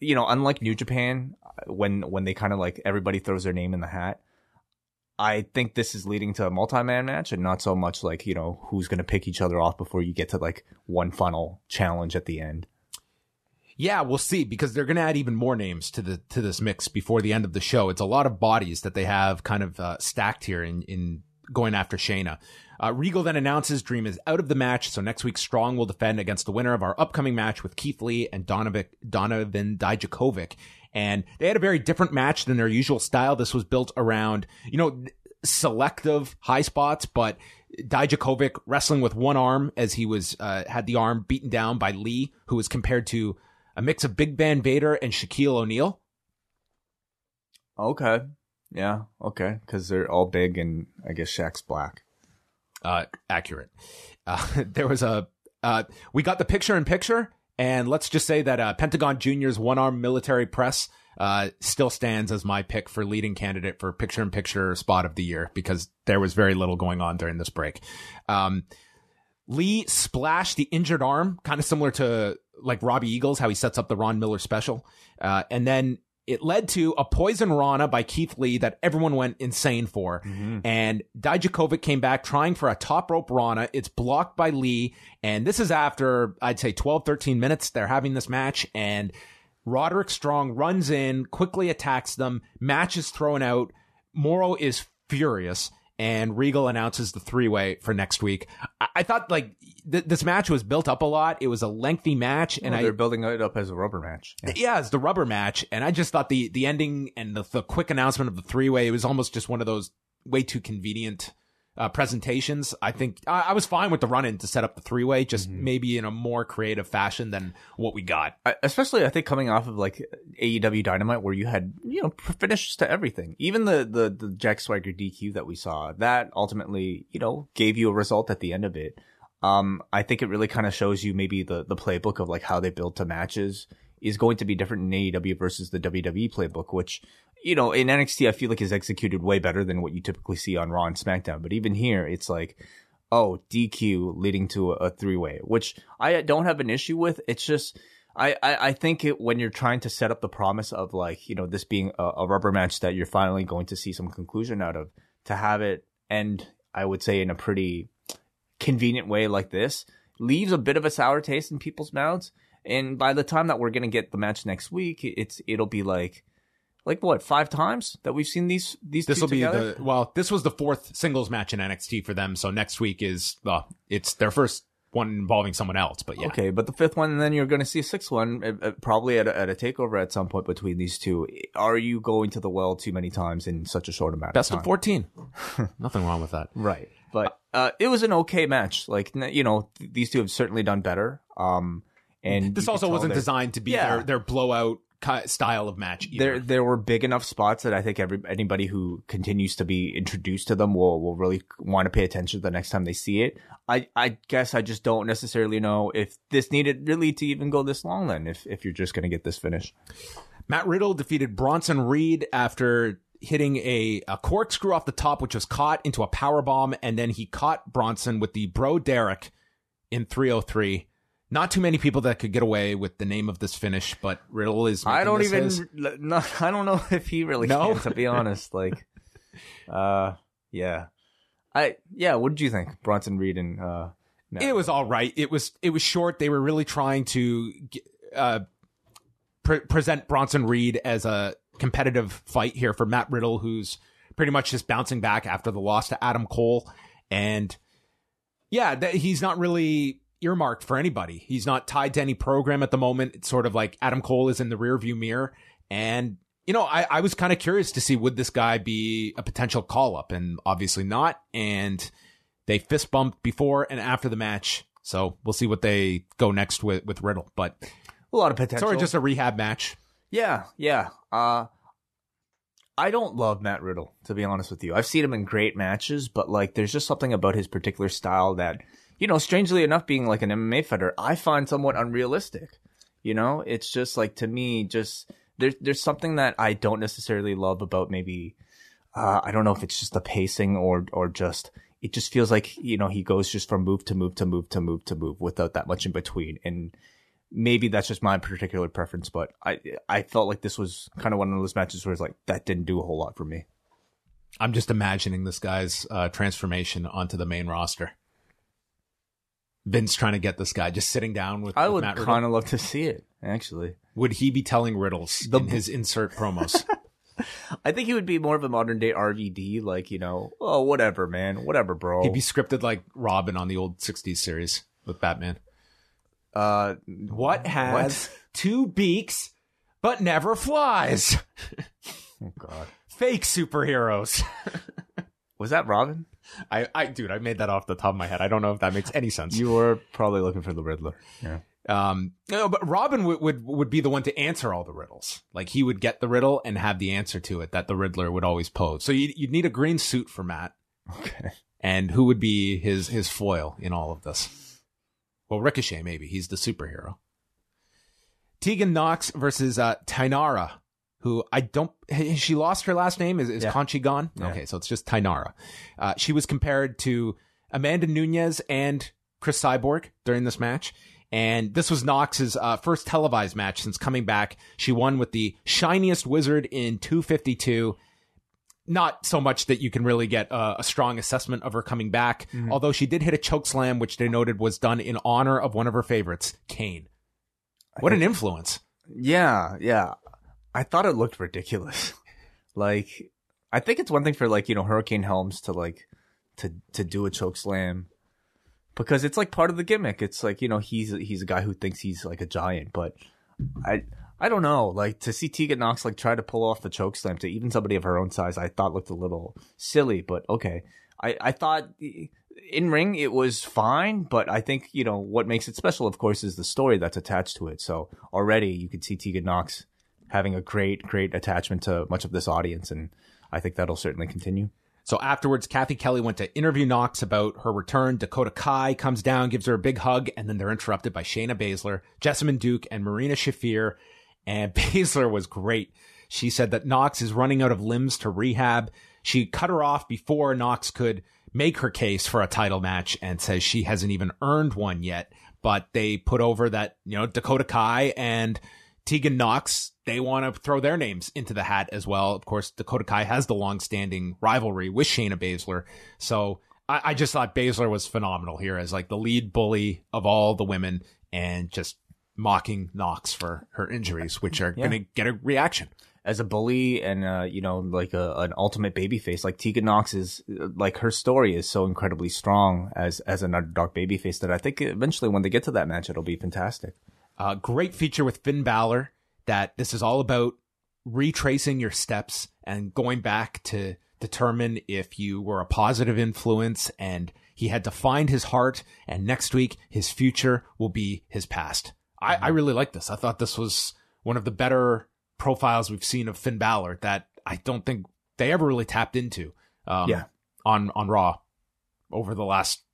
Speaker 1: you know unlike New Japan when when they kind of like everybody throws their name in the hat I think this is leading to a multi-man match and not so much like you know who's going to pick each other off before you get to like one final challenge at the end
Speaker 3: Yeah, we'll see because they're going to add even more names to the to this mix before the end of the show. It's a lot of bodies that they have kind of uh, stacked here in in going after Shayna. Uh, Regal then announces Dream is out of the match, so next week Strong will defend against the winner of our upcoming match with Keith Lee and Donovan Donovan Dijakovic. And they had a very different match than their usual style. This was built around, you know, selective high spots, but Dijakovic wrestling with one arm as he was uh, had the arm beaten down by Lee, who was compared to a mix of Big Van Vader and Shaquille O'Neal.
Speaker 1: okay yeah okay because they're all big and I guess Shaq's black
Speaker 3: Uh, accurate. Uh, there was a uh, we got the picture in picture, and let's just say that uh, Pentagon Junior's one arm military press uh, still stands as my pick for leading candidate for picture in picture spot of the year because there was very little going on during this break. Um, Lee splashed the injured arm, kind of similar to like Robbie Eagles, how he sets up the Ron Miller special. Uh, and then it led to a poison Rana by Keith Lee that everyone went insane for. And Dijakovic came back trying for a top rope Rana. It's blocked by Lee. And this is after, I'd say 12, 13 minutes. They're having this match and Roderick Strong runs in, quickly attacks them. Match is thrown out. Mauro is furious and Regal announces the three way for next week. I, I thought like th- this match was built up a lot. It was a lengthy match and I,
Speaker 1: they're building it up as a rubber match Yeah.
Speaker 3: yeah, it's the rubber match, and I just thought the the ending and the, the quick announcement of the three way it was almost just one of those way too convenient uh, presentations. I think I, I was fine with the run in to set up the three way, just maybe in a more creative fashion than what we got.
Speaker 1: I- especially I think coming off of like AEW Dynamite where you had you know finishes to everything, even the the the Jack Swagger DQ that we saw that ultimately you know gave you a result at the end of it. Um, I think it really kind of shows you maybe the the playbook of like how they build to matches is going to be different in AEW versus the WWE playbook, which you know in NXT I feel like is executed way better than what you typically see on Raw and SmackDown. But even here, it's like oh DQ leading to a, a three way, which I don't have an issue with. It's just I, I, I think it, when you're trying to set up the promise of like, you know, this being a, a rubber match that you're finally going to see some conclusion out of, to have it end, I would say, in a pretty convenient way like this, leaves a bit of a sour taste in people's mouths. And by the time that we're gonna get the match next week, it's it'll be like like what five times that we've seen these these.
Speaker 3: This
Speaker 1: will
Speaker 3: be the well. This was the fourth singles match in NXT for them. So next week is well, it's their first one involving someone else. But yeah,
Speaker 1: okay. But the fifth one, and then you're going to see a sixth one, uh, uh, probably at a, at a takeover at some point between these two. Are you going to the well too many times in such a short amount? Of time?
Speaker 3: Best
Speaker 1: of,
Speaker 3: of fourteen. Nothing wrong with that.
Speaker 1: Right. But uh, it was an okay match. Like you know, th- these two have certainly done better. Um, and
Speaker 3: this also wasn't designed to be yeah. their, their blowout style of match. Either.
Speaker 1: There, there were big enough spots that I think every anybody who continues to be introduced to them will will really want to pay attention the next time they see it. I, I guess I just don't necessarily know if this needed really to even go this long. Then, if if you're just going to get this finish,
Speaker 3: Matt Riddle defeated Bronson Reed after hitting a, a corkscrew off the top, which was caught into a power bomb, and then he caught Bronson with the Bro Derek in 303. Not too many people that could get away with the name of this finish, but Riddle is.
Speaker 1: I don't even.
Speaker 3: His.
Speaker 1: No, I don't know if he really no? can. To be honest, like, uh, yeah, I yeah. What did you think, Bronson Reed and uh?
Speaker 3: It was all right. It was it was short. They were really trying to uh, pre- present Bronson Reed as a competitive fight here for Matt Riddle, who's pretty much just bouncing back after the loss to Adam Cole. And yeah, th- he's not really earmarked for anybody. He's not tied to any program at the moment. It's sort of like Adam Cole is in the rearview mirror. And, you know, I, I was kind of curious to see would this guy be a potential call up? And obviously not. And they fist bumped before and after the match. So we'll see what they go next with, with Riddle. But
Speaker 1: a lot of potential.
Speaker 3: Sorry, just a rehab match.
Speaker 1: Yeah, yeah. Uh, I don't love Matt Riddle, to be honest with you. I've seen him in great matches, but like, there's just something about his particular style that, you know, strangely enough, being like an MMA fighter, I find somewhat unrealistic. You know, it's just like to me, just there's there's something that I don't necessarily love about maybe. Uh, I don't know if it's just the pacing or or just it just feels like you know he goes just from move to move to move to move to move without that much in between and maybe that's just my particular preference, but I I felt like this was kind of one of those matches where it's like that didn't do a whole lot for me.
Speaker 3: I'm just imagining this guy's uh, transformation onto the main roster. Vince trying to get this guy just sitting down with.
Speaker 1: I
Speaker 3: with
Speaker 1: would kind of love to see it. Actually,
Speaker 3: would he be telling riddles the, in his insert promos?
Speaker 1: I think he would be more of a modern day RVD, like you know, oh whatever, man, whatever, bro.
Speaker 3: He'd be scripted like Robin on the old '60s series with Batman.
Speaker 1: Uh,
Speaker 3: what has what? two beaks but never flies?
Speaker 1: oh God!
Speaker 3: Fake superheroes.
Speaker 1: Was that Robin?
Speaker 3: I, I, dude, I made that off the top of my head. I don't know if that makes any sense.
Speaker 1: You were probably looking for the Riddler. Yeah.
Speaker 3: Um, no, but Robin would, would, would be the one to answer all the riddles. Like he would get the riddle and have the answer to it that the Riddler would always pose. So you'd, you'd need a green suit for Matt.
Speaker 1: Okay.
Speaker 3: And who would be his, his foil in all of this? Well, Ricochet, maybe. He's the superhero. Tegan Nox versus uh, Taynara, who I don't. She lost her last name. Is, is yeah. Conti gone? Yeah. Okay, so it's just Taynara. Uh, she was compared to Amanda Nunes and Cris Cyborg during this match. And this was Nox's uh, first televised match since coming back. She won with the shiniest wizard in 252 not so much that you can really get a, a strong assessment of her coming back. Mm-hmm. Although she did hit a choke slam, which they noted was done in honor of one of her favorites, Kane. What an influence!
Speaker 1: Yeah, yeah. I thought it looked ridiculous. like, I think it's one thing for like you know Hurricane Helms to like to to do a choke slam because it's like part of the gimmick. It's like you know he's he's a guy who thinks he's like a giant, but I I don't know. Like to see Tegan Nox like try to pull off the choke slam to even somebody of her own size, I thought looked a little silly. But okay, I I thought in ring it was fine, but I think you know what makes it special, of course, is the story that's attached to it. So already you could see Tegan Nox having a great great attachment to much of this audience, and I think that'll certainly continue.
Speaker 3: So afterwards, Cathy Kelley went to interview Nox about her return. Dakota Kai comes down, gives her a big hug, and then they're interrupted by Shayna Baszler, Jessamyn Duke, and Marina Shafir and Baszler was great. She said that Nox is running out of limbs to rehab. She cut her off before Nox could make her case for a title match and says she hasn't even earned one yet. but they put over that, you know, Dakota Kai and Tegan Nox, they want to throw their names into the hat as well. Of course, Dakota Kai has the long-standing rivalry with Shayna Baszler. So I, I just thought Baszler was phenomenal here as like the lead bully of all the women and just mocking Nox for her injuries, which are
Speaker 1: Yeah.
Speaker 3: going to get a reaction.
Speaker 1: as a bully and uh, you know like a, an ultimate babyface like Tegan Nox is like her story is so incredibly strong as as an underdog babyface that I think eventually when they get to that match it'll be fantastic.
Speaker 3: Uh, great feature with Finn Balor that this is all about retracing your steps and going back to determine if you were a positive influence and he had to find his heart and next week his future will be his past. I, I really like this. I thought this was one of the better profiles we've seen of Finn Balor that I don't think they ever really tapped into um,
Speaker 1: Yeah.
Speaker 3: on, on Raw over the last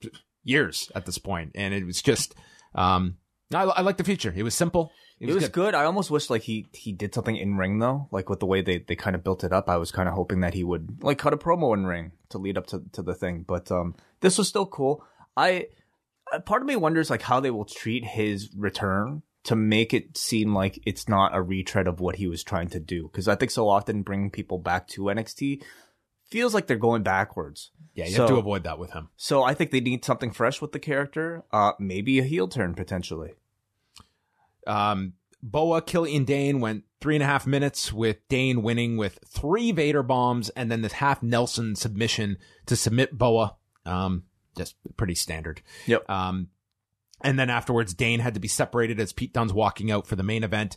Speaker 3: years at this. And it was just, um, I, I like the feature. It was simple.
Speaker 1: It was, good. I almost wish like he he did something in ring though, like with the way they, they kind of built it up. I was kind of hoping that he would like cut a promo in ring to lead up to, to the thing. But um, this was still cool. I part of me wonders like how they will treat his return to make it seem like it's not a retread of what he was trying to do. Because I think so often bringing people back to NXT feels like they're going backwards.
Speaker 3: Yeah, you
Speaker 1: So-
Speaker 3: have to avoid that with him.
Speaker 1: So I think they need something fresh with the character. Uh, maybe a heel turn potentially.
Speaker 3: Um, Boa, Killian Dain went three and a half minutes with Dain winning with three Vader bombs and then this half Nelson submission to submit Boa. Um, just pretty standard.
Speaker 1: Yep.
Speaker 3: Um, and then afterwards, Dain had to be separated as Pete Dunne's walking out for the main event.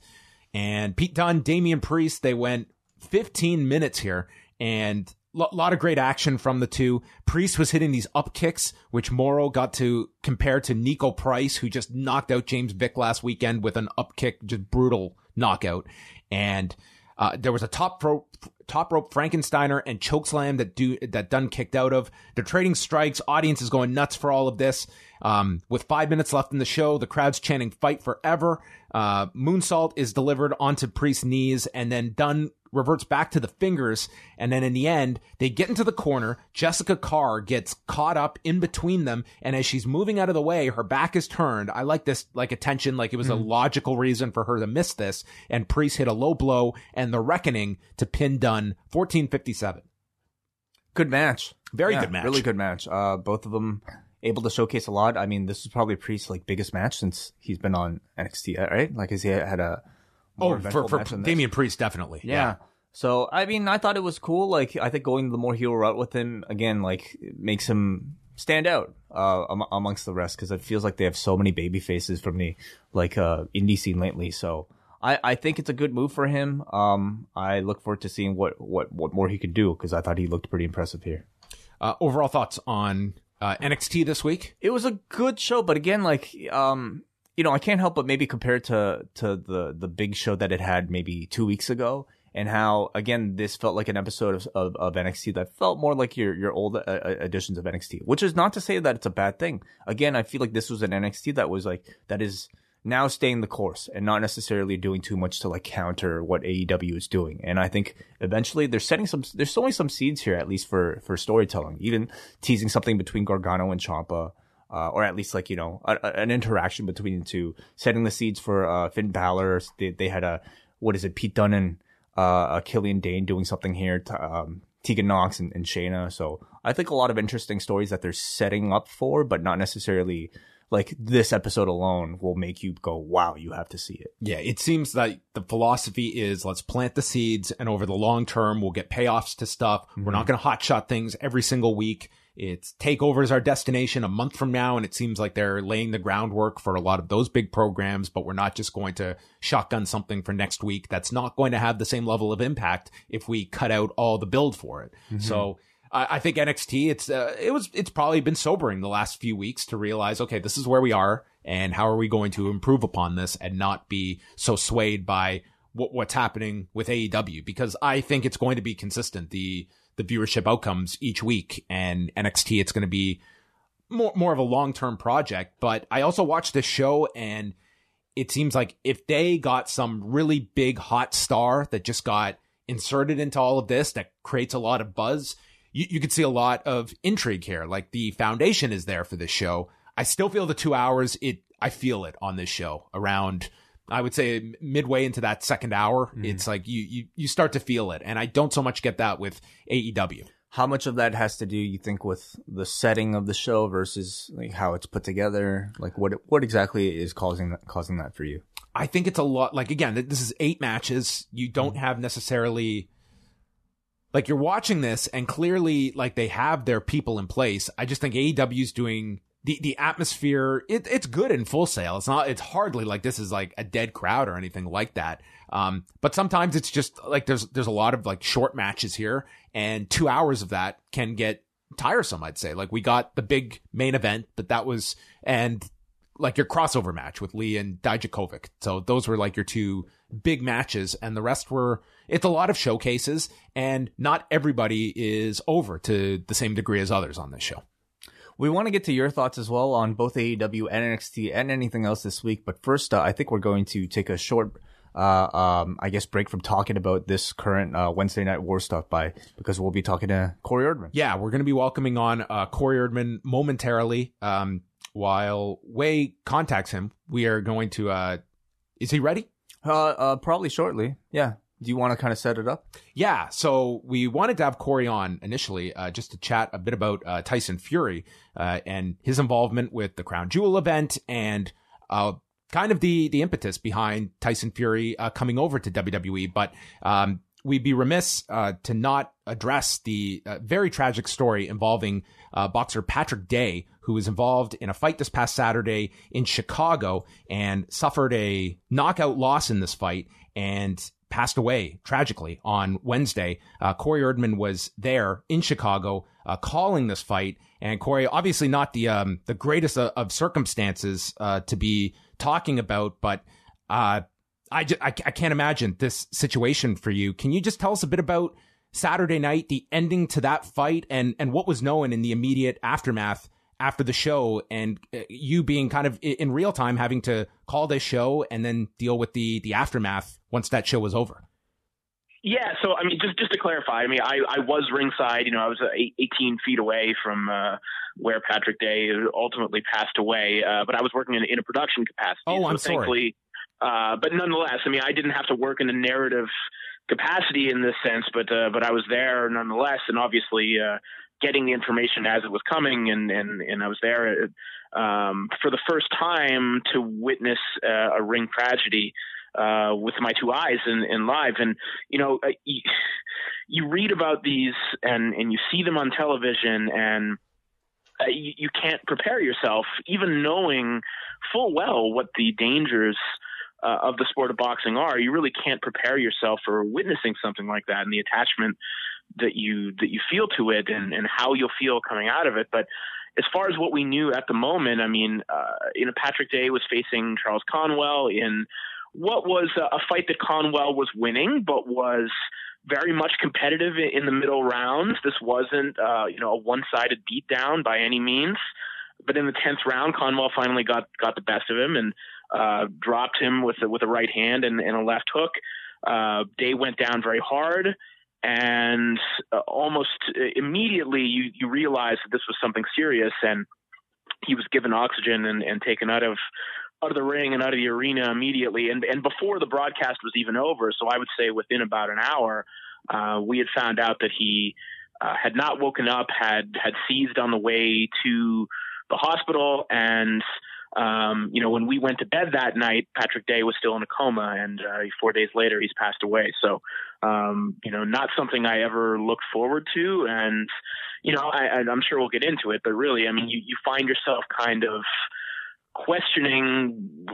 Speaker 3: And Pete Dunne, Damian Priest, they went 15 minutes here and a lot of great action from the two. Priest was hitting these up kicks, which Mauro got to compare to Niko Price, who just knocked out James Vick last weekend with an up kick, just brutal knockout. And uh, there was a top rope, top rope Frankensteiner and chokeslam that do that Dunne kicked out of. They're trading strikes. Audience is going nuts for all of this. Um, with five minutes left in the show, the crowd's chanting "Fight forever." Uh, moonsault is delivered onto Priest's knees, and then Dunne reverts back to the fingers. And then in the end, they get into the corner. Jessika Carr gets caught up in between them. And as she's moving out of the way, her back is turned. I like this, like attention, like it was a logical reason for her to miss this. And Priest hit a low blow and the reckoning to pin Dunne 1457.
Speaker 1: Good match.
Speaker 3: Very
Speaker 1: Yeah,
Speaker 3: good match.
Speaker 1: Really good match. Uh, both of them able to showcase a lot. I mean, this is probably Priest's like biggest match since he's been on NXT, right? Like, has he had a
Speaker 3: Oh, for, for? Damian Priest, definitely.
Speaker 1: Yeah. So I mean, I thought it was cool. Like, I think going the more heel route with him again, like, makes him stand out uh, am- amongst the rest because it feels like they have so many baby faces from the like uh, indie scene lately. So I, I think it's a good move for him. Um, I look forward to seeing what what what more he can do because I thought he looked pretty impressive here.
Speaker 3: Uh, overall thoughts on uh, NXT this week?
Speaker 1: it was a good show, but again, like um, you know, I can't help but maybe compare it to to the the big show that it had maybe two weeks ago, and how again this felt like an episode of of, of NXT that felt more like your your old uh, uh, editions of NXT, which is not to say that it's a bad thing. Again, I feel like this was an NXT that was like that is now staying the course and not necessarily doing too much to like counter what AEW is doing. And I think eventually they're setting some, there's sowing some seeds here, at least for, for storytelling, even teasing something between Gargano and Ciampa. Uh, or at least like you know a, a- an interaction between the two, setting the seeds for uh, Finn Balor. They, they had a what is it, Pete Dunne and uh, Killian Dain doing something here, to, um, Tegan Nox and, and Shayna. So I think a lot of interesting stories that they're setting up for, but not necessarily like this episode alone will make you go, wow, you have to see it.
Speaker 3: Yeah, it seems that the philosophy is let's plant the seeds and over the long term we'll get payoffs to stuff. We're not going to hotshot things every single week. It's takeovers our destination a month from now, and it seems like they're laying the groundwork for a lot of those big programs, but we're not just going to shotgun something for next week that's not going to have the same level of impact if we cut out all the build for it. So I, I think NXT, it's uh, it was it's probably been sobering the last few weeks to realize, okay, this is where we are, and how are we going to improve upon this and not be so swayed by what, what's happening with AEW? Because I think it's going to be consistent the the viewership outcomes each week, and NXT, it's going to be more more of a long term project. But I also watched this show and it seems like if they got some really big hot star that just got inserted into all of this that creates a lot of buzz, you, you could see a lot of intrigue here. Like the foundation is there for this show. I still feel the two hours. It I feel it on this show around. I would say midway into that second hour, mm. it's like you, you you start to feel it, and I don't so much get that with AEW.
Speaker 1: How much of that has to do, you think, with the setting of the show versus like how it's put together? Like what what exactly is causing that, causing that for you?
Speaker 3: I think it's a lot. Like again, this is eight matches. You don't have necessarily like you're watching this, and clearly, like they have their people in place. I just think AEW's doing the the atmosphere. It, it's good in Full Sail. It's not. It's hardly like this is like a dead crowd or anything like that. Um, but sometimes it's just like there's there's a lot of like short matches here, and two hours of that can get tiresome. I'd say like we got the big main event, but that was and like your crossover match with Lee and Dijakovic. So those were like your two big matches and the rest were, it's a lot of showcases and not everybody is over to the same degree as others on this show.
Speaker 1: We want to get to your thoughts as well on both AEW and NXT and anything else this week. But first, uh, I think we're going to take a short, uh, um, I guess, break from talking about this current uh, Wednesday Night War stuff by because we'll be talking to Corey Erdman.
Speaker 3: Yeah, we're going to be welcoming on uh, Corey Erdman momentarily. Um, while Wai contacts him, we are going to. Uh, is he ready?
Speaker 1: Uh, uh, probably shortly. Yeah. Do you want to kind of set it up?
Speaker 3: Yeah. So we wanted to have Corey on initially, uh, just to chat a bit about uh, Tyson Fury uh, and his involvement with the Crown Jewel event and uh, kind of the the impetus behind Tyson Fury uh, coming over to WWE. But um, we'd be remiss uh, to not address the very tragic story involving boxer Patrick Day, who was involved in a fight this past Saturday in Chicago and suffered a knockout loss in this fight and passed away tragically on Wednesday. Uh, Corey Erdman was there in Chicago uh, calling this fight, and Corey, obviously not the um, the greatest of, of circumstances uh, to be talking about, but I, just, I, I can't imagine this situation for you. Can you just tell us a bit about Saturday night, the ending to that fight, and and what was known in the immediate aftermath after the show, and uh, you being kind of in real time having to call this show and then deal with the the aftermath once that show was over.
Speaker 4: Yeah, so I mean, just just to clarify, I mean, I, I was ringside. You know, I was uh, 18 feet away from uh, where Patrick Day ultimately passed away, uh, but I was working in, in a production capacity.
Speaker 3: Oh, so I'm sorry.
Speaker 4: Uh, but nonetheless, I mean, I didn't have to work in a narrative capacity in this sense, but uh, but I was there nonetheless, and obviously uh, getting the information as it was coming, and and and I was there um, for the first time to witness uh, a ring tragedy. Uh, with my two eyes in, in live, and you know, uh, you, read about these and and you see them on television, and uh, you, you, can't prepare yourself, even knowing full well what the dangers uh, of the sport of boxing are, you really can't prepare yourself for witnessing something like that and the attachment that you that you feel to it and, and how you'll feel coming out of it. But as far as what we knew at the moment, I mean, uh, you know, Patrick Day was facing Charles Conwell in what was a, a fight that Conwell was winning, but was very much competitive in, the middle rounds. This wasn't, uh, you know, a one-sided beatdown by any means. But in the tenth round, Conwell finally got got the best of him, and uh, dropped him with a, with a right hand and, and a left hook. Uh, Day went down very hard, and uh, almost immediately you you realize that this was something serious, and he was given oxygen and, and taken out of out of the ring and out of the arena immediately, and and before the broadcast was even over. So I would say within about an hour, uh, we had found out that he uh, had not woken up, had had seized on the way to the hospital, and um, you know, when we went to bed that night, Patrick Day was still in a coma, and uh, four days later, he's passed away. So, um, you know, not something I ever looked forward to, and you know, I, I'm sure we'll get into it, but really, I mean, you, you find yourself kind of questioning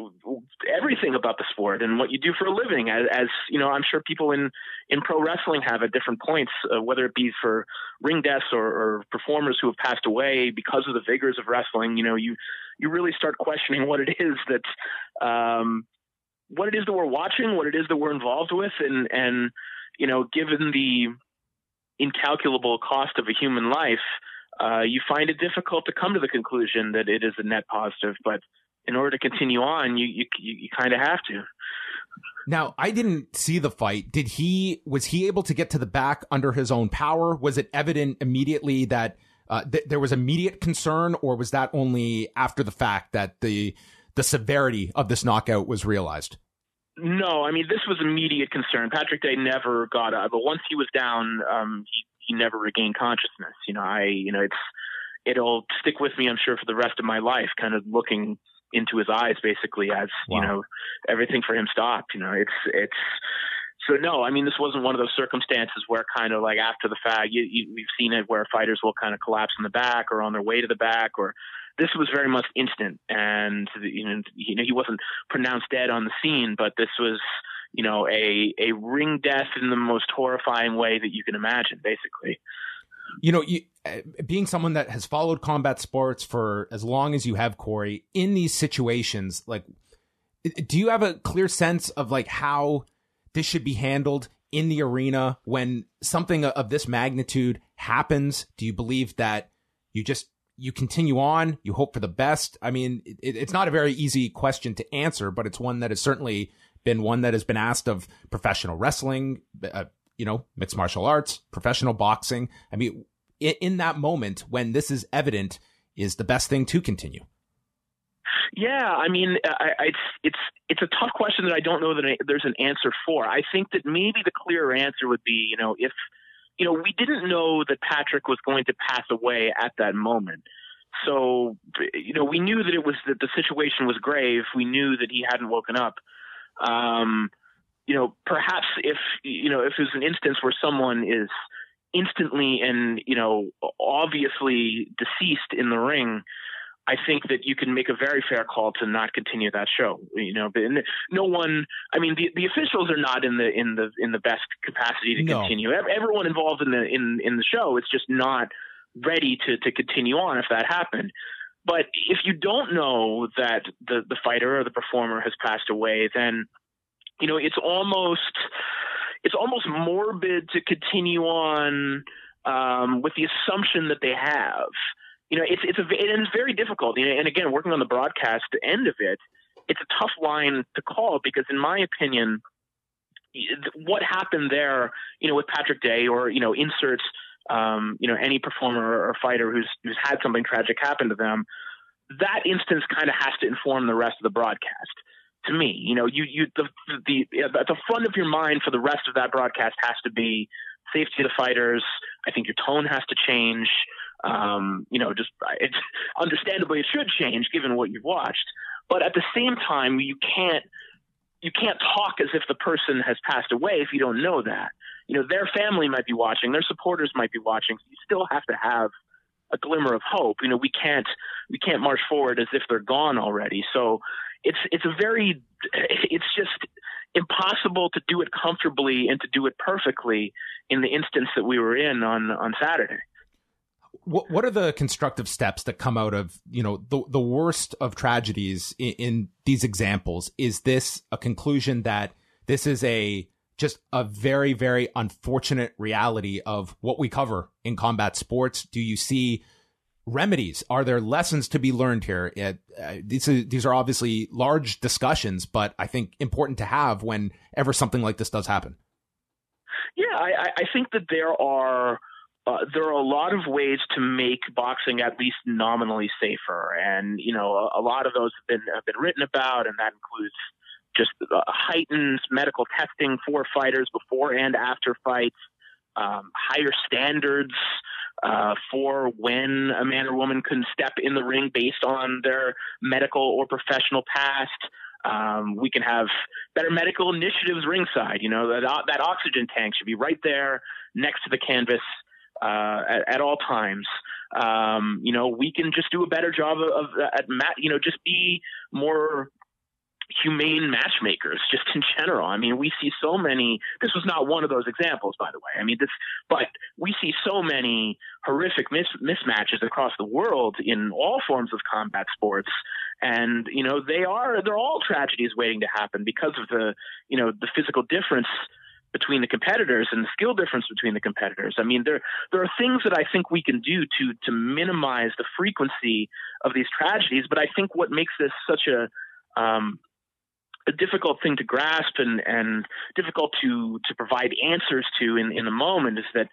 Speaker 4: everything about the sport and what you do for a living as, as, you know i'm sure people in in pro wrestling have at different points uh, whether it be for ring deaths or, or, performers who have passed away because of the vigors of wrestling you know you you really start questioning what it is that um, what it is that we're watching what it is that we're involved with and and you know given the incalculable cost of a human life uh, you find it difficult to come to the conclusion that it is a net positive. But in order to continue on, you you you kind of have to.
Speaker 3: Now, I didn't see the fight. Did he was he able to get to the back under his own power? Was it evident immediately that uh, th- there was immediate concern, or was that only after the fact that the the severity of this knockout was realized?
Speaker 4: No, I mean this was immediate concern. Patrick Day never got up, but once he was down, um, he he never regained consciousness. You know, I you know it's it'll stick with me, I'm sure, for the rest of my life. Kind of looking into his eyes, basically, as wow. you know, everything for him stopped. You know, it's it's so no, I mean this wasn't one of those circumstances where kind of like after the fact, you, you, we've seen it where fighters will kind of collapse in the back or on their way to the back, or this was very much instant, and you know, you know he wasn't pronounced dead on the scene, but this was you know a a ring death in the most horrifying way that you can imagine, basically.
Speaker 3: You know, you, uh, being someone that has followed combat sports for as long as you have, Corey, in these situations, like, do you have a clear sense of like how this should be handled in the arena when something of this magnitude happens? Do you believe that you just you continue on, you hope for the best? I mean, it, it's not a very easy question to answer, but it's one that has certainly been one that has been asked of professional wrestling, uh, you know, mixed martial arts, professional boxing. I mean, in, in that moment when this is evident, is the best thing to continue.
Speaker 4: Yeah, I mean, I, I, it's it's it's a tough question that I don't know that I, there's an answer for. I think that maybe the clearer answer would be, you know, if you know, we didn't know that Patrick was going to pass away at that moment. So, you know, we knew that it was that the situation was grave. We knew that he hadn't woken up. Um, you know, perhaps if you know, if it was an instance where someone is instantly and you know obviously deceased in the ring, I think that you can make a very fair call to not continue that show. You know, but no one. I mean, the the officials are not in the in the in the best capacity to no. continue. Everyone involved in the in in the show is just not ready to to continue on if that happened. But if you don't know that the the fighter or the performer has passed away, then you know it's almost it's almost morbid to continue on um, with the assumption that they have you know, it's it's a it is very difficult. You know, And again, working on the broadcast end of it, it's a tough line to call because, in my opinion, what happened there, you know, with Patrick Day or you know, inserts, um, you know, any performer or fighter who's who's had something tragic happen to them, that instance kind of has to inform the rest of the broadcast. To me, you know, you you the the at the front of your mind for the rest of that broadcast has to be safety of the fighters. I think your tone has to change. Um, you know, just it's understandably it should change given what you've watched, but at the same time, you can't you can't talk as if the person has passed away if you don't know that. You know, their family might be watching, their supporters might be watching. So you still have to have a glimmer of hope. You know, we can't we can't march forward as if they're gone already. So it's it's a very it's just impossible to do it comfortably and to do it perfectly in the instance that we were in on on Saturday
Speaker 3: what what are the constructive steps that come out of you know the the worst of tragedies in, in, these examples? Is this a conclusion that this is a just a very very unfortunate reality of what we cover in combat sports? Do you see remedies? Are there lessons to be learned here? It, uh, these are, these are obviously large discussions but i think important to have whenever something like this does happen.
Speaker 4: Yeah i, I think that there are uh, there are a lot of ways to make boxing at least nominally safer, and you know a, a lot of those have been have been written about, and that includes just uh, heightened medical testing for fighters before and after fights, um, higher standards uh, for when a man or woman can step in the ring based on their medical or professional past. Um, we can have better medical initiatives ringside. You know that that oxygen tank should be right there next to the canvas uh, at, at, all times. Um, you know, we can just do a better job of, of at mat, you know, just be more humane matchmakers just in general. I mean, we see so many, this was not one of those examples, by the way. I mean, this, but we see so many horrific mis- mismatches across the world in all forms of combat sports. And, you know, they are, they're all tragedies waiting to happen because of the, you know, the physical difference between the competitors and the skill difference between the competitors. I mean, there there are things that I think we can do to to minimize the frequency of these tragedies. But I think what makes this such a um, a difficult thing to grasp and, and difficult to to provide answers to in, in the moment is that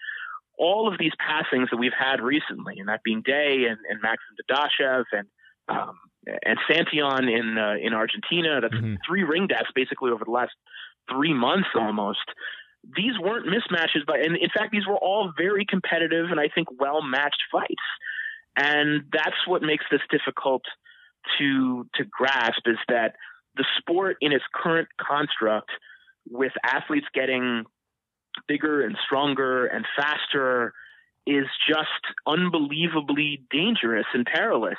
Speaker 4: all of these passings that we've had recently, and that being Day and, and Maxim Dadashev and um, and Santillan in uh, in Argentina. That's mm-hmm. three ring deaths basically over the last three months almost. These weren't mismatches, but and in fact, these were all very competitive and I think well matched fights. And that's what makes this difficult to to grasp is that the sport in its current construct, with athletes getting bigger and stronger and faster, is just unbelievably dangerous and perilous.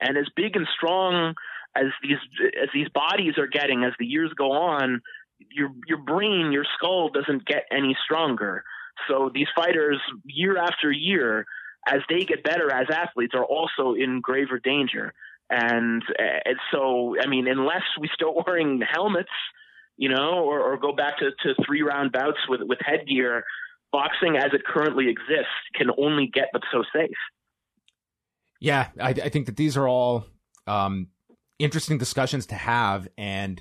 Speaker 4: And as big and strong as these as these bodies are getting as the years go on, your your brain, your skull doesn't get any stronger. So these fighters, year after year, as they get better as athletes, are also in graver danger. And, and so, I mean, unless we start wearing helmets, you know, or, or go back to, to three round bouts with, with headgear, boxing as it currently exists can only get but so safe.
Speaker 3: Yeah, I, I think that these are all um, interesting discussions to have, and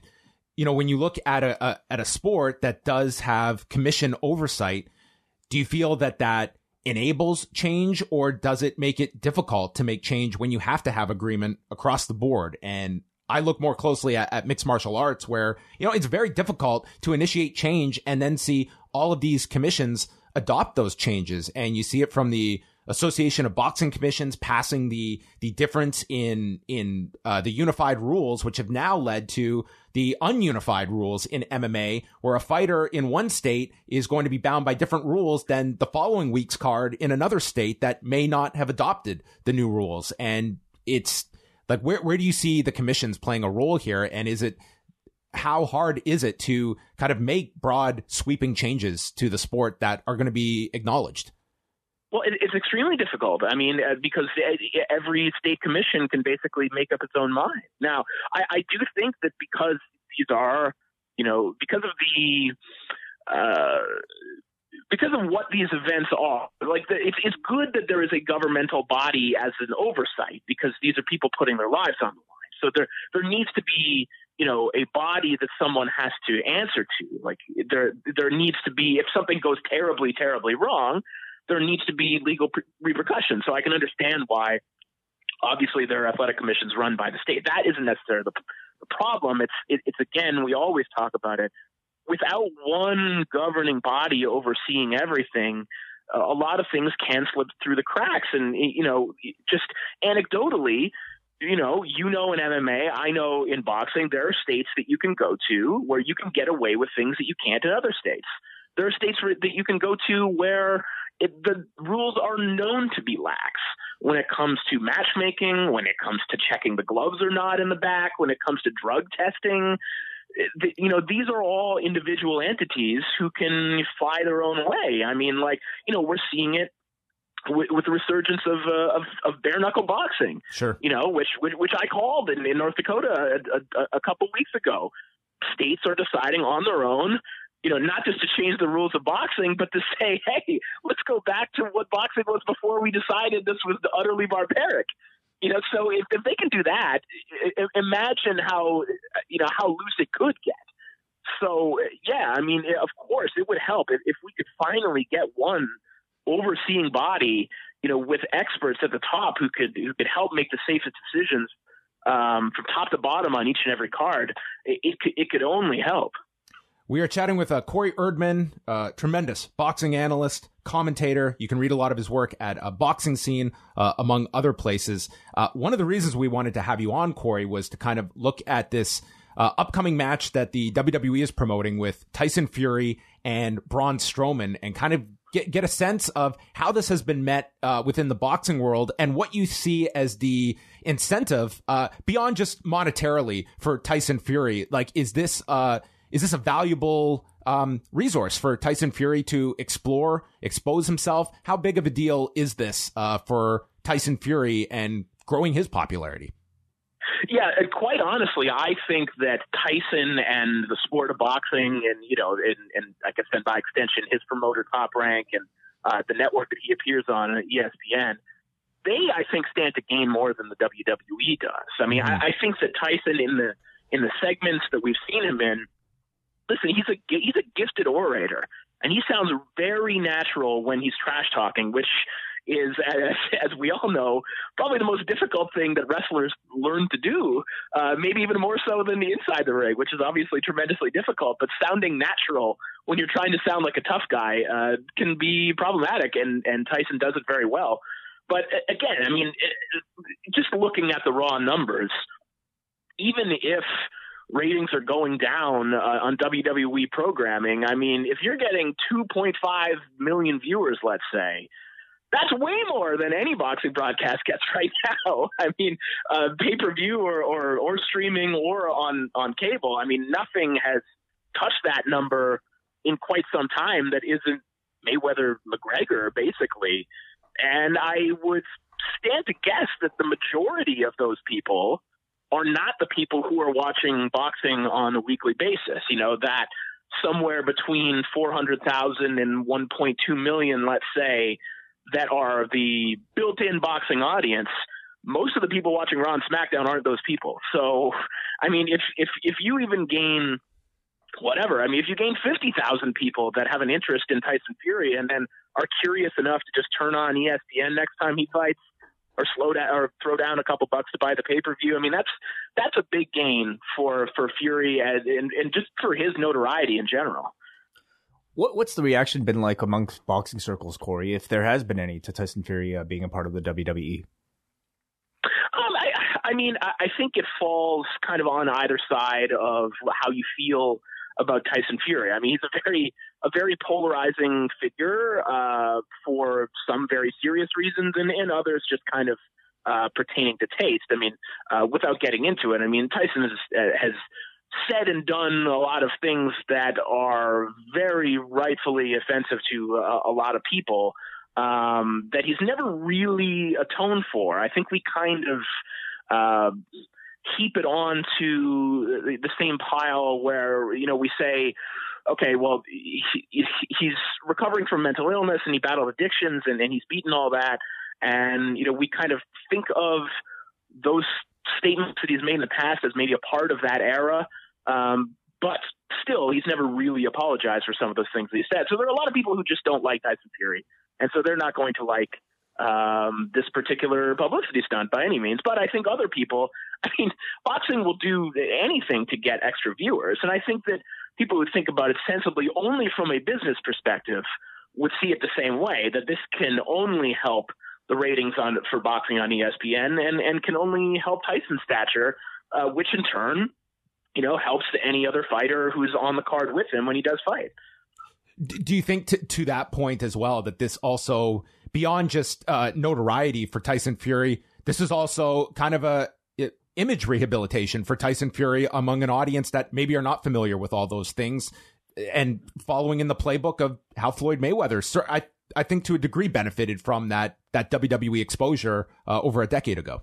Speaker 3: you know, when you look at a, a at a sport that does have commission oversight, do you feel that that enables change, or does it make it difficult to make change when you have to have agreement across the board? And I look more closely at, at, mixed martial arts where, you know, it's very difficult to initiate change and then see all of these commissions adopt those changes. And you see it from the Association of Boxing Commissions passing the the difference in in uh, the unified rules, which have now led to the ununified rules in MMA, where a fighter in one state is going to be bound by different rules than the following week's card in another state that may not have adopted the new rules. And it's like where where do you see the commissions playing a role here? And is it how hard is it to kind of make broad sweeping changes to the sport that are going to be acknowledged?
Speaker 4: Well, it, it's extremely difficult. I mean, uh, because every state commission can basically make up its own mind. Now, I, I do think that because these are, you know, because of the, uh, because of what these events are, like the, it's it's good that there is a governmental body as an oversight because these are people putting their lives on the line. So there there needs to be you know a body that someone has to answer to like there there needs to be if something goes terribly terribly wrong there needs to be legal pre- repercussions. So I can understand why, obviously, there are athletic commissions run by the state. That isn't necessarily the, the problem. It's it, it's again, we always talk about it. Without one governing body overseeing everything, uh, a lot of things can slip through the cracks. And you know, just anecdotally, you know, you know in MMA, I know in boxing, there are states that you can go to where you can get away with things that you can't in other states. There are states that you can go to where it, the rules are known to be lax when it comes to matchmaking, when it comes to checking the gloves or not in the back, when it comes to drug testing. You know, these are all individual entities who can fly their own way. I mean, like, you know, we're seeing it with, with the resurgence of, uh, of, of bare knuckle boxing.
Speaker 3: Sure.
Speaker 4: You know, which which, which I called in, in North Dakota a, a, a couple weeks ago. States are deciding on their own you know, not just to change the rules of boxing, but to say, hey, let's go back to what boxing was before we decided this was utterly barbaric. You know, so if, if they can do that, imagine how you know how loose it could get. So yeah, I mean, of course, it would help if, if we could finally get one overseeing body, you know, with experts at the top who could who could help make the safest decisions um, from top to bottom on each and every card. It, it could it could only help.
Speaker 3: We are chatting with uh, Corey Erdman, uh, tremendous boxing analyst, commentator. You can read a lot of his work at a Boxing Scene, uh, among other places. Uh, one of the reasons we wanted to have you on, Corey, was to kind of look at this uh, upcoming match that the WWE is promoting with Tyson Fury and Braun Strowman, and kind of get get a sense of how this has been met uh, within the boxing world and what you see as the incentive beyond just monetarily for Tyson Fury. Like, is this is this a valuable um, resource for Tyson Fury to explore, expose himself? How big of a deal is this uh, for Tyson Fury and growing his popularity?
Speaker 4: Yeah, quite honestly, I think that Tyson and the sport of boxing, and you know, and, and I guess then by extension, his promoter Top Rank and uh, the network that he appears on, ESPN, they I think stand to gain more than the WWE does. I mean, mm-hmm. I, I think that Tyson in the in the segments that we've seen him in listen, he's a he's a gifted orator, and he sounds very natural when he's trash talking, which is, as, as, we all know, probably the most difficult thing that wrestlers learn to do, uh, maybe even more so than the inside the ring, which is obviously tremendously difficult. But sounding natural when you're trying to sound like a tough guy uh, can be problematic, and, and Tyson does it very well. But again, I mean, just looking at the raw numbers, even if ratings are going down uh, on WWE programming, I mean, if you're getting 2.5 million viewers, let's say, that's way more than any boxing broadcast gets right now. I mean, uh, pay per view or, or or streaming or on on cable. I mean, nothing has touched that number in quite some time that isn't Mayweather McGregor, basically. And I would stand to guess that the majority of those people are not the people who are watching boxing on a weekly basis. You know, that somewhere between 400,000 and 1.2 million, let's say, that are the built in boxing audience. Most of the people watching Raw and SmackDown aren't those people. So, I mean, if if if you even gain whatever, I mean, if you gain fifty thousand people that have an interest in Tyson Fury and then are curious enough to just turn on ESPN next time he fights, or slow down or throw down a couple bucks to buy the pay per view. I mean, that's that's a big gain for for Fury and, and, and just for his notoriety in general.
Speaker 1: What what's the reaction been like amongst boxing circles, Corey, if there has been any to Tyson Fury uh, being a part of the WWE?
Speaker 4: Um, I, I mean, I, I think it falls kind of on either side of how you feel about Tyson Fury. I mean, he's a very a very polarizing figure uh, for some very serious reasons, and, and others just kind of uh, pertaining to taste. I mean, uh, without getting into it, I mean, Tyson has, has said and done a lot of things that are very rightfully offensive to a, a lot of people um, that he's never really atoned for. I think we kind of uh, heap it on to the same pile where you know we say okay well he, he's recovering from mental illness and he battled addictions and, and he's beaten all that and you know we kind of think of those statements that he's made in the past as maybe a part of that era um, but still he's never really apologized for some of those things that he said so there are a lot of people who just don't like Tyson Fury and so they're not going to like um, this particular publicity stunt by any means. But I think other people, I mean, boxing will do anything to get extra viewers. And I think that people who think about it sensibly only from a business perspective would see it the same way that this can only help the ratings on for boxing on ESPN and, and can only help Tyson's stature, uh, which in turn, you know, helps any other fighter who's on the card with him when he does fight.
Speaker 3: Do you think to, to that point as well that this also beyond just uh, notoriety for Tyson Fury, this is also kind of a image rehabilitation for Tyson Fury among an audience that maybe are not familiar with all those things and following in the playbook of how Floyd Mayweather, I, I think to a degree benefited from that, that WWE exposure uh, over a decade ago.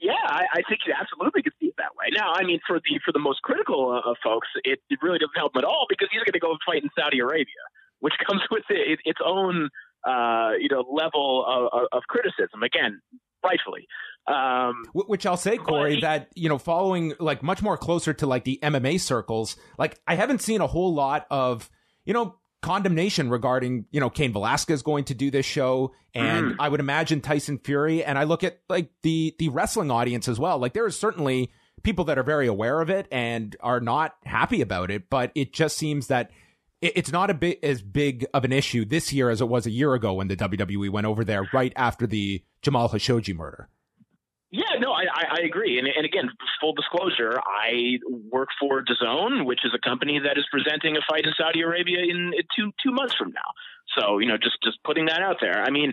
Speaker 4: Yeah, I, I think you absolutely could see it that way. Now, I mean, for the for the most critical uh, of folks, it, it really doesn't help at all because he's going to go fight in Saudi Arabia, which comes with it, its own uh, you know, level of, of, criticism. Again, rightfully. Um,
Speaker 3: Which I'll say, Corey, that you know, following like much more closer to like the MMA circles, like I haven't seen a whole lot of you know condemnation regarding you know Cain Velasquez going to do this show, and mm. I would imagine Tyson Fury. And I look at like the the wrestling audience as well. Like there is certainly people that are very aware of it and are not happy about it, but it just seems that it's not a bit as big of an issue this year as it was a year ago when the WWE went over there right after the Jamal Khashoggi murder.
Speaker 4: Yeah, no, I, I agree. And, and again, full disclosure, I work for DAZN, which is a company that is presenting a fight in Saudi Arabia in two two months from now. So, you know, just just putting that out there. I mean,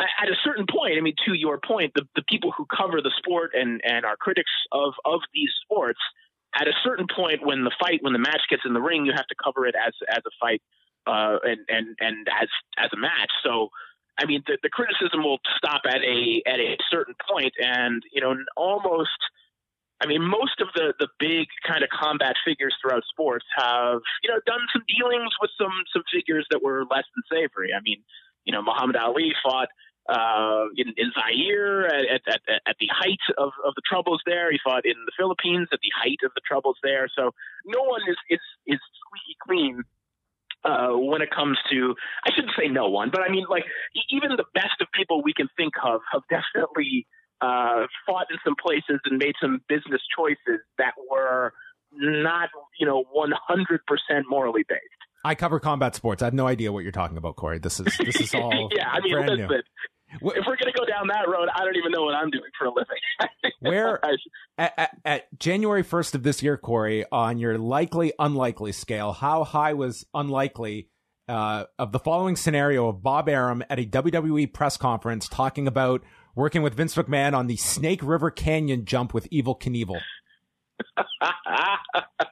Speaker 4: at a certain point, I mean, to your point, the, the people who cover the sport and, and are critics of, of these sports – at a certain point when the fight when the match gets in the ring you have to cover it as as a fight uh, and and and as as a match so i mean the, the criticism will stop at a at a certain point and you know almost I mean, most of the the big kind of combat figures throughout sports have you know done some dealings with some some figures that were less than savory. I mean, you know, Muhammad Ali fought uh, in, in Zaire at, at, at, the height of, of the troubles there. He fought in the Philippines at the height of the troubles there. So no one is, is, is squeaky clean uh, when it comes to, I shouldn't say no one, but I mean, like, even the best of people we can think of have definitely uh, fought in some places and made some business choices that were not, you know, 100% morally based.
Speaker 3: I cover combat sports. I have no idea what you're talking about, Corey. This is this is all
Speaker 4: yeah. I mean,
Speaker 3: brand
Speaker 4: listen,
Speaker 3: new.
Speaker 4: if we're gonna go down that road, I don't even know what I'm doing for a living.
Speaker 3: Where at, at, at, January 1st of this year, Corey, on your likely unlikely scale, how high was unlikely uh, of the following scenario of Bob Arum at a WWE press conference talking about working with Vince McMahon on the Snake River Canyon jump with Evel Knievel?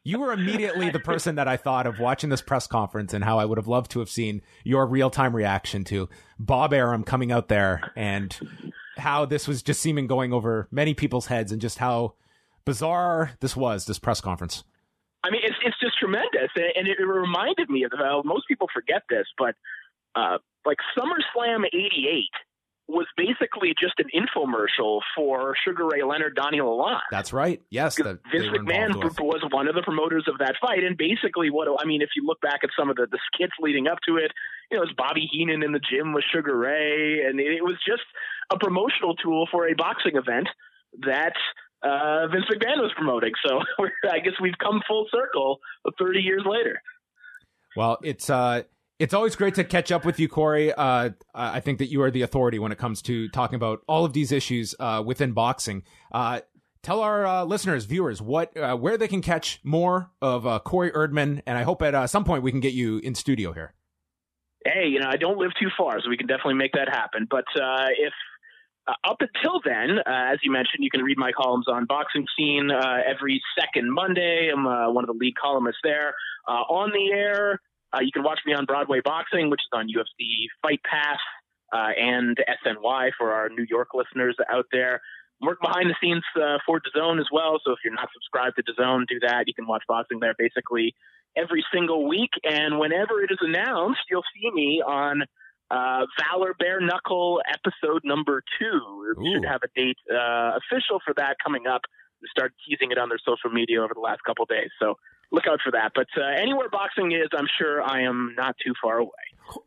Speaker 3: You were immediately the person that I thought of watching this press conference and how I would have loved to have seen your real time reaction to Bob Arum coming out there and how this was just seeming going over many people's heads and just how bizarre this was, this press conference.
Speaker 4: I mean, it's, it's just tremendous. And it, reminded me of, uh, most people forget this, but uh, like SummerSlam 88 was basically just an infomercial for Sugar Ray Leonard, Donnie Lalonde.
Speaker 3: That's right. Yes,
Speaker 4: that Vince McMahon was one of the promoters of that fight, and basically, what I mean, if you look back at some of the, the skits leading up to it, you know, it was Bobby Heenan in the gym with Sugar Ray, and it, it was just a promotional tool for a boxing event that uh, Vince McMahon was promoting. So I guess we've come full circle 30 years later.
Speaker 3: Well, it's uh, it's always great to catch up with you, Corey. Uh, I think that you are the authority when it comes to talking about all of these issues uh, within boxing. Uh, tell our uh, listeners, viewers, what uh, where they can catch more of uh, Corey Erdman, and I hope at some point we can get you in studio here.
Speaker 4: Hey, you know, I don't live too far, so we can definitely make that happen. But if up until then, as you mentioned, you can read my columns on Boxing Scene every second Monday. I'm one of the lead columnists there. on the air, uh, you can watch me on Broadway Boxing, which is on UFC Fight Pass uh, and SNY for our New York listeners out there. Work behind the scenes uh, for DAZN as well. So if you're not subscribed to DAZN, do that. You can watch boxing there basically every single week. And whenever it is announced, you'll see me on uh, Valor Bare Knuckle episode number two. We should have a date uh, official for that coming up. We started teasing it on their social media over the last couple days. So look out for that. But uh, anywhere boxing is, I'm sure I am not too far away.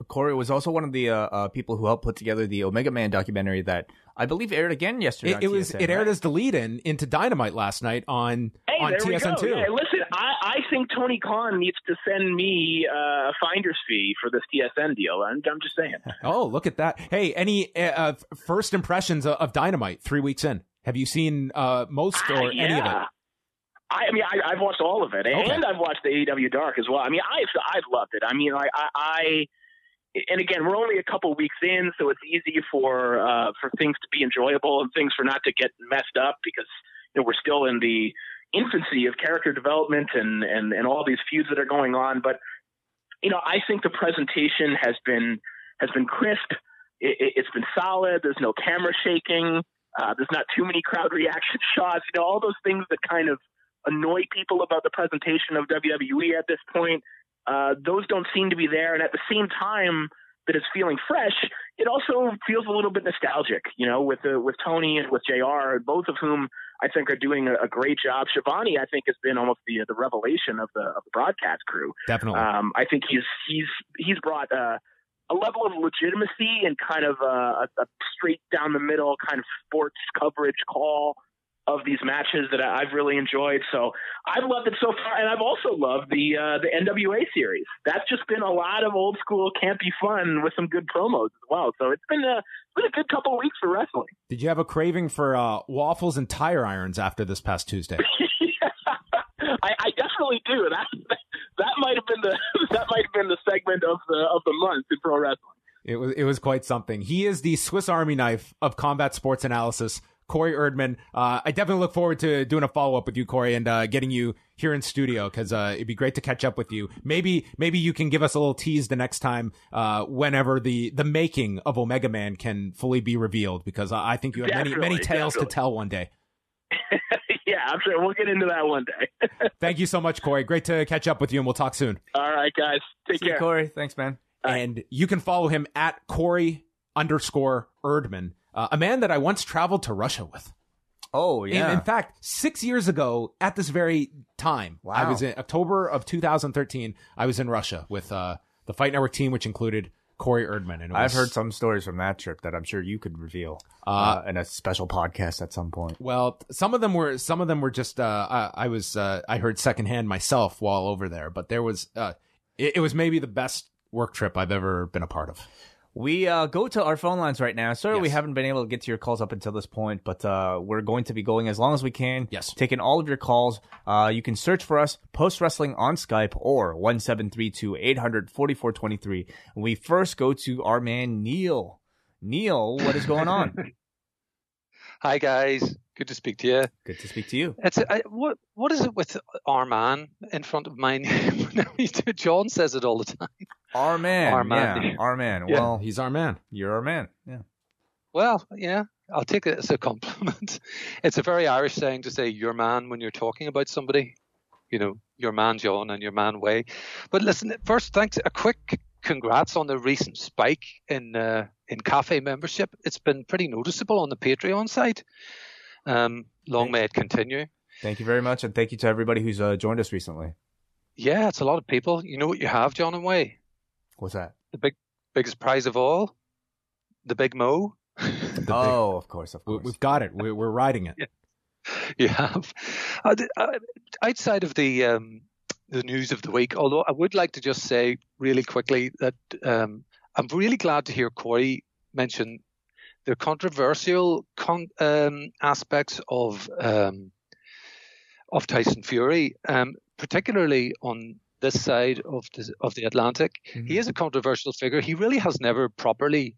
Speaker 1: Corey was also one of the uh, uh, people who helped put together the Omega Man documentary that I believe aired again yesterday.
Speaker 3: It, it was
Speaker 1: TSN,
Speaker 3: it aired as the lead-in into Dynamite last night on
Speaker 4: hey,
Speaker 3: on
Speaker 4: there
Speaker 3: TSN two.
Speaker 4: Yeah, listen, I, I think Tony Khan needs to send me uh, a finder's fee for this TSN deal. I'm, I'm just saying.
Speaker 3: oh, look at that! Hey, any uh, first impressions of, of Dynamite three weeks in? Have you seen uh, most or
Speaker 4: yeah.
Speaker 3: any of it?
Speaker 4: I, I mean, I, I've watched all of it,
Speaker 3: Okay.
Speaker 4: and I've watched the AEW Dark as well. I mean, I've I've loved it. I mean, like I, I and again, we're only a couple weeks in, so it's easy for uh, for things to be enjoyable and things for not to get messed up because you know we're still in the infancy of character development and and and all these feuds that are going on. But you know, I think the presentation has been has been crisp. It, it, it's been solid. There's no camera shaking. Uh, there's not too many crowd reaction shots. You know, all those things that kind of annoy people about the presentation of WWE at this point. Uh, those don't seem to be there, and at the same time that it's feeling fresh, it also feels a little bit nostalgic. You know, with the, with Tony and with Jr., both of whom I think are doing a, a great job. Schiavone, I think, has been almost the the revelation of the of the broadcast crew.
Speaker 3: Definitely.
Speaker 4: Um, I think he's he's he's brought uh, a level of legitimacy and kind of a, a straight down the middle kind of sports coverage call of these matches that I've really enjoyed. So I've loved it so far, and I've also loved the uh, the NWA series. That's just been a lot of old school campy fun with some good promos as well. So it's been a it's been a good couple of weeks for wrestling.
Speaker 3: Did you have a craving for uh, waffles and tire irons after this past Tuesday?
Speaker 4: I, I definitely do. That that might have been the that might have been the segment of the of the month in pro wrestling.
Speaker 3: It was it was quite something. He is the Swiss Army knife of combat sports analysis. Corey Erdman. Uh, I definitely look forward to doing a follow up with you, Corey, and uh, getting you here in studio because uh, it'd be great to catch up with you. Maybe maybe you can give us a little tease the next time uh, whenever the the making of Omega Man can fully be revealed because I I think you have many many
Speaker 4: Definitely,
Speaker 3: tales to tell one day.
Speaker 4: yeah, I'm sure we'll get into that one day.
Speaker 3: Thank you so much, Corey. Great to catch up with you, and we'll talk soon.
Speaker 4: All right, guys, take
Speaker 1: See you,
Speaker 4: care.
Speaker 1: Corey. Thanks, man.
Speaker 3: and you can follow him at Corey underscore Erdman, uh, a man that I once traveled to Russia with.
Speaker 1: Oh
Speaker 3: In-
Speaker 1: yeah.
Speaker 3: In, fact, six years ago, at this very time, I was in October of 2013. I was in Russia with uh, the Fight Network team, which included Corey Erdman. And
Speaker 1: I've heard some stories from that trip that I'm sure you could reveal uh,
Speaker 3: Uh,
Speaker 1: in a special podcast at some point.
Speaker 3: Well, some of them were some of them were just uh, I, I was uh, I heard secondhand myself while over there, but there was uh, it, it was maybe the best work trip I've ever been a part of.
Speaker 1: We uh, go to our phone lines right now. Sorry, we haven't been able to get to your calls up until this point, but uh, we're going to be going as long as we can.
Speaker 3: Yes.
Speaker 1: Taking all of your calls. Uh, you can search for us, Post Wrestling on Skype or 1732 800 4423. We first go to our man, Neil. Neil, what is going on?
Speaker 5: Hi guys, good to speak to you.
Speaker 1: Good to speak to you.
Speaker 5: It's I, what what is it with our man in front of my name? John says it all the time.
Speaker 1: Our man.
Speaker 5: Our man.
Speaker 1: Yeah, our man.
Speaker 5: Yeah.
Speaker 1: Well,
Speaker 3: He's our man.
Speaker 1: you're our man. Yeah.
Speaker 5: Well, yeah, I'll take it as a compliment. It's a very Irish saying to say your man when you're talking about somebody. You know, your man John and your man Wai. But listen, first, thanks. A quick congrats on the recent spike in uh, in cafe membership. It's been pretty noticeable on the Patreon site. Um, long may it continue.
Speaker 1: Thank you very much. And thank you to everybody who's uh, joined us recently.
Speaker 5: Yeah, it's a lot of people. You know what you have, John and Wai?
Speaker 1: What's that?
Speaker 5: The big biggest prize of all, the Big Mo.
Speaker 3: The big-
Speaker 1: oh, of course, of
Speaker 3: we,
Speaker 1: course.
Speaker 3: we've got it. We're, we're riding it.
Speaker 5: you have. Uh, uh, outside of the um, the news of the week, although I would like to just say really quickly that um, I'm really glad to hear Corey mention the controversial con- um, aspects of um, of Tyson Fury, um, particularly on this side of the of the Atlantic.
Speaker 1: Mhm.
Speaker 5: He is a controversial figure. He really has never properly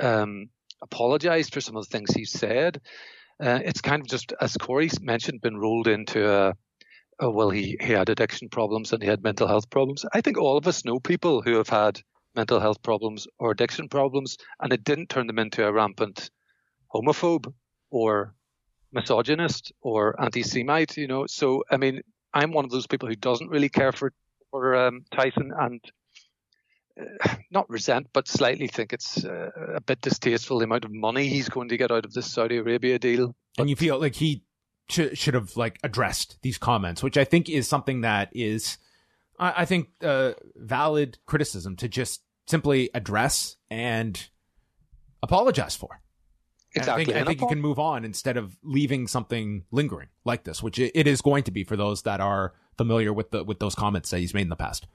Speaker 5: um, apologized for some of the things he said. Uh, it's kind of just, as Corey mentioned, been rolled into a, oh, well, he, he had addiction problems and he had mental health problems. I think all of us know people who have had mental health problems or addiction problems, and it didn't turn them into a rampant homophobe or misogynist or anti-Semite, you know. So, I mean, I'm one of those people who doesn't really care for, for um, Tyson and uh, not resent, but slightly think it's uh, a bit distasteful the amount of money he's going to get out of this Saudi Arabia deal.
Speaker 3: and you feel like he should have like addressed these comments, which I think is something that is, I, I think, uh, valid criticism to just simply address and apologize for. And
Speaker 5: Exactly.
Speaker 3: I think, I think you can move on instead of leaving something lingering like this, which it, is going to be for those that are familiar with the with those comments that he's made in the past.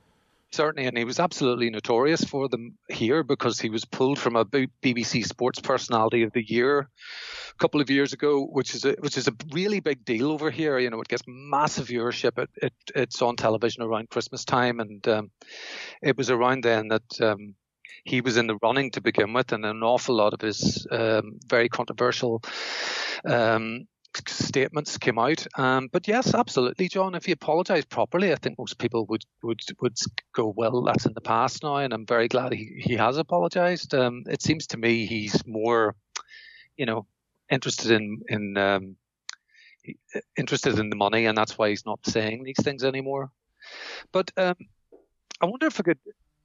Speaker 5: Certainly, and he was absolutely notorious for them here because he was pulled from a BBC Sports Personality of the Year couple of years ago, which is a which is a really big deal over here. You know, it gets massive viewership. It, it it's on television around Christmas time, and um, it was around then that um, he was in the running to begin with, and an awful lot of his um, very controversial. Um, statements came out. Um, but yes, absolutely, John. If he apologised properly, I think most people would would would go, well, that's in the past now, and I'm very glad he he has apologised. Um, it seems to me he's more, you know, interested in in um, interested in the money, and that's why he's not saying these things anymore. But um, I wonder if I could.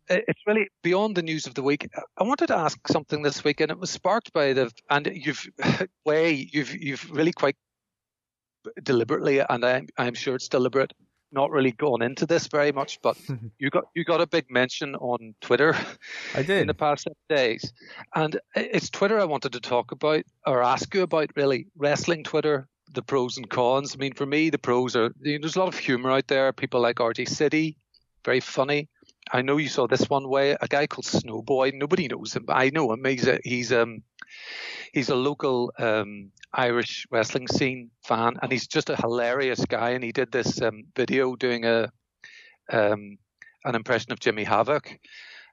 Speaker 5: It's really beyond the news of the week. I wanted to ask something this week, and it was sparked by the and you've Wai you've you've really quite deliberately, and I'm I'm sure it's deliberate, not really gone into this very much, but you got you got a big mention on Twitter
Speaker 1: I did in
Speaker 5: the past days, and it's Twitter I wanted to talk about or ask you about. Really, wrestling Twitter, the pros and cons. I mean, for me, the pros are you know, there's a lot of humor out there. People like RJ City, very funny. I know you saw this one Wai. A guy called Snowboy. Nobody knows him. but I know him. He's a he's um he's a local um Irish wrestling scene fan, and he's just a hilarious guy. And he did this um, video doing a um an impression of Jimmy Havoc.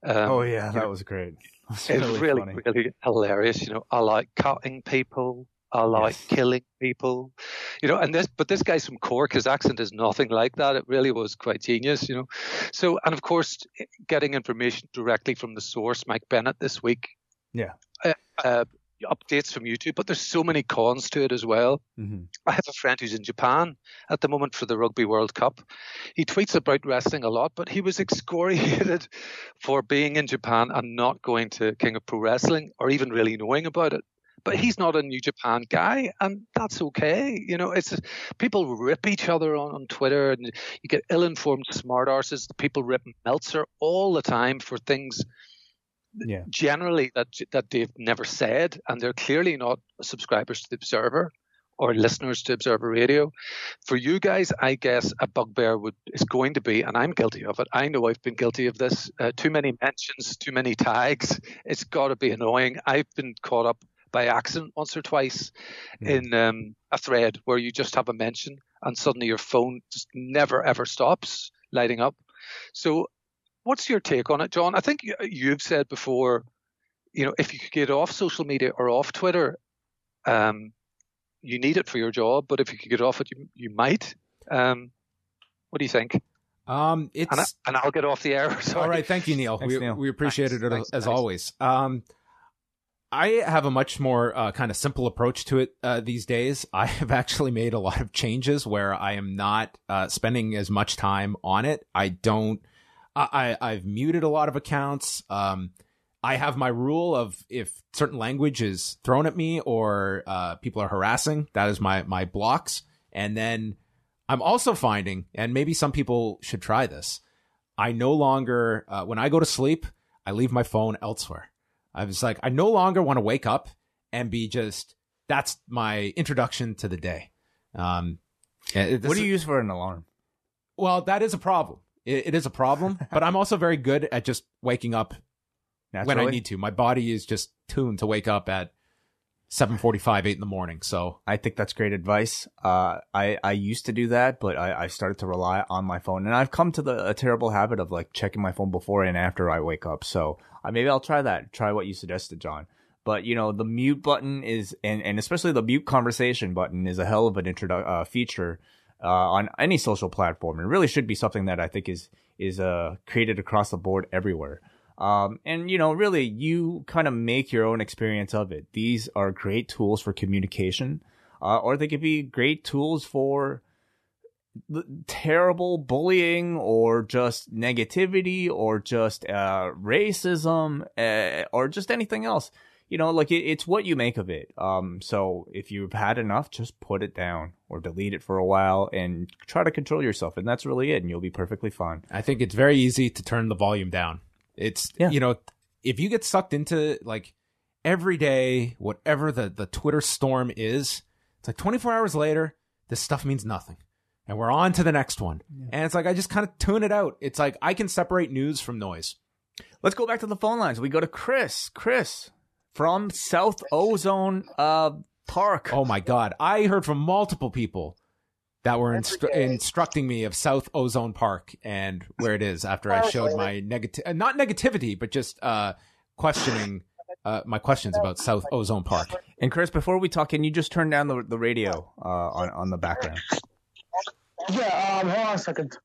Speaker 5: Um,
Speaker 1: oh yeah, that
Speaker 5: know,
Speaker 1: was great. It's really,
Speaker 5: really,
Speaker 1: funny.
Speaker 5: really hilarious. You know, I like cutting people. I like
Speaker 1: Yes.
Speaker 5: killing people. You know, and this, but this guy's from Cork. His accent is nothing like that. It really was quite genius. You know, so and of course, getting information directly from the source, Mike Bennett, this week.
Speaker 1: Yeah.
Speaker 5: Uh, uh, updates from YouTube, but there's so many cons to it as well.
Speaker 1: Mhm.
Speaker 5: I have a friend who's in Japan at the moment for the Rugby World Cup. He tweets about wrestling a lot, but he was excoriated for being in Japan and not going to King of Pro Wrestling or even really knowing about it but he's not a New Japan guy, and that's okay. You know, it's people rip each other on, on Twitter, and you get ill-informed smart arses. People rip Meltzer all the time for things
Speaker 1: yeah.
Speaker 5: generally that that they've never said, and they're clearly not subscribers to the Observer or listeners to Observer Radio. For you guys, I guess a bugbear would is going to be, and I'm guilty of it. I know I've been guilty of this. Uh, too many mentions, too many tags. It's got to be annoying. I've been caught up by accident once or twice mm. in um, a thread where you just have a mention and suddenly your phone just never ever stops lighting up. So, what's your take on it, John? I think you've said before, you know, if you could get off social media or off Twitter, um, you need it for your job. But if you could get off it, you you might. Um, what do you think?
Speaker 3: Um, it's
Speaker 5: and, I, will get off the air.
Speaker 3: Sorry. All right, thank you, Neil. Thanks, we, Neil. we appreciate thanks, it thanks, as thanks. always. Um, I have a much more uh, kind of simple approach to it uh, these days. I have actually made a lot of changes where I am not uh, spending as much time on it. I don't. I, I've muted a lot of accounts. Um, I have my rule of if certain language is thrown at me or uh, people are harassing, that is my my blocks. And then I'm also finding, and maybe some people should try this. I no longer, uh, when I go to sleep, I leave my phone elsewhere. I was like, I no longer want to wake up and be just, that's my introduction to the day. Um,
Speaker 1: what do you use for an alarm?
Speaker 3: Well, that is a problem. It, it is a problem, but I'm also very good at just waking up Naturally? when I need to. My body is just tuned to wake up at 7:45, 8 in the morning. So
Speaker 1: I think that's great advice. Uh, I I used to do that, but I, I started to rely on my phone, and I've come to the a terrible habit of like checking my phone before and after I wake up. So uh, maybe I'll try that. Try what you suggested, John. But you know, the mute button is, and and especially the mute conversation button is a hell of an introdu- uh, feature uh, on any social platform. It really should be something that I think is is uh, created across the board everywhere. Um, and you know, really, you kind of make your own experience of it. These are great tools for communication, uh, or they could be great tools for terrible bullying or just negativity or just uh, racism uh, or just anything else. You know, like it, it's what you make of it. Um, so if you've had enough, just put it down or delete it for a while and try to control yourself. And that's really it. And you'll be perfectly fine.
Speaker 3: I think it's very easy to turn the volume down. It's yeah. you know, if you get sucked into like every day, whatever the the Twitter storm is, it's like 24 hours later, this stuff means nothing. And we're on to the next one. Yeah. And it's like I just kind of tune it out. It's like I can separate news from noise.
Speaker 1: Let's go back to the phone lines. We go to Chris. Chris from South Ozone uh, Park.
Speaker 3: Oh my God. I heard from multiple people that were instru- instructing me of South Ozone Park and where it is after I showed my negative, uh, not negativity, but just uh, questioning uh, my questions about South Ozone Park.
Speaker 1: And Chris, before we talk, can you just turn down the the radio uh, on on the background?
Speaker 6: Yeah, um, hold on a second.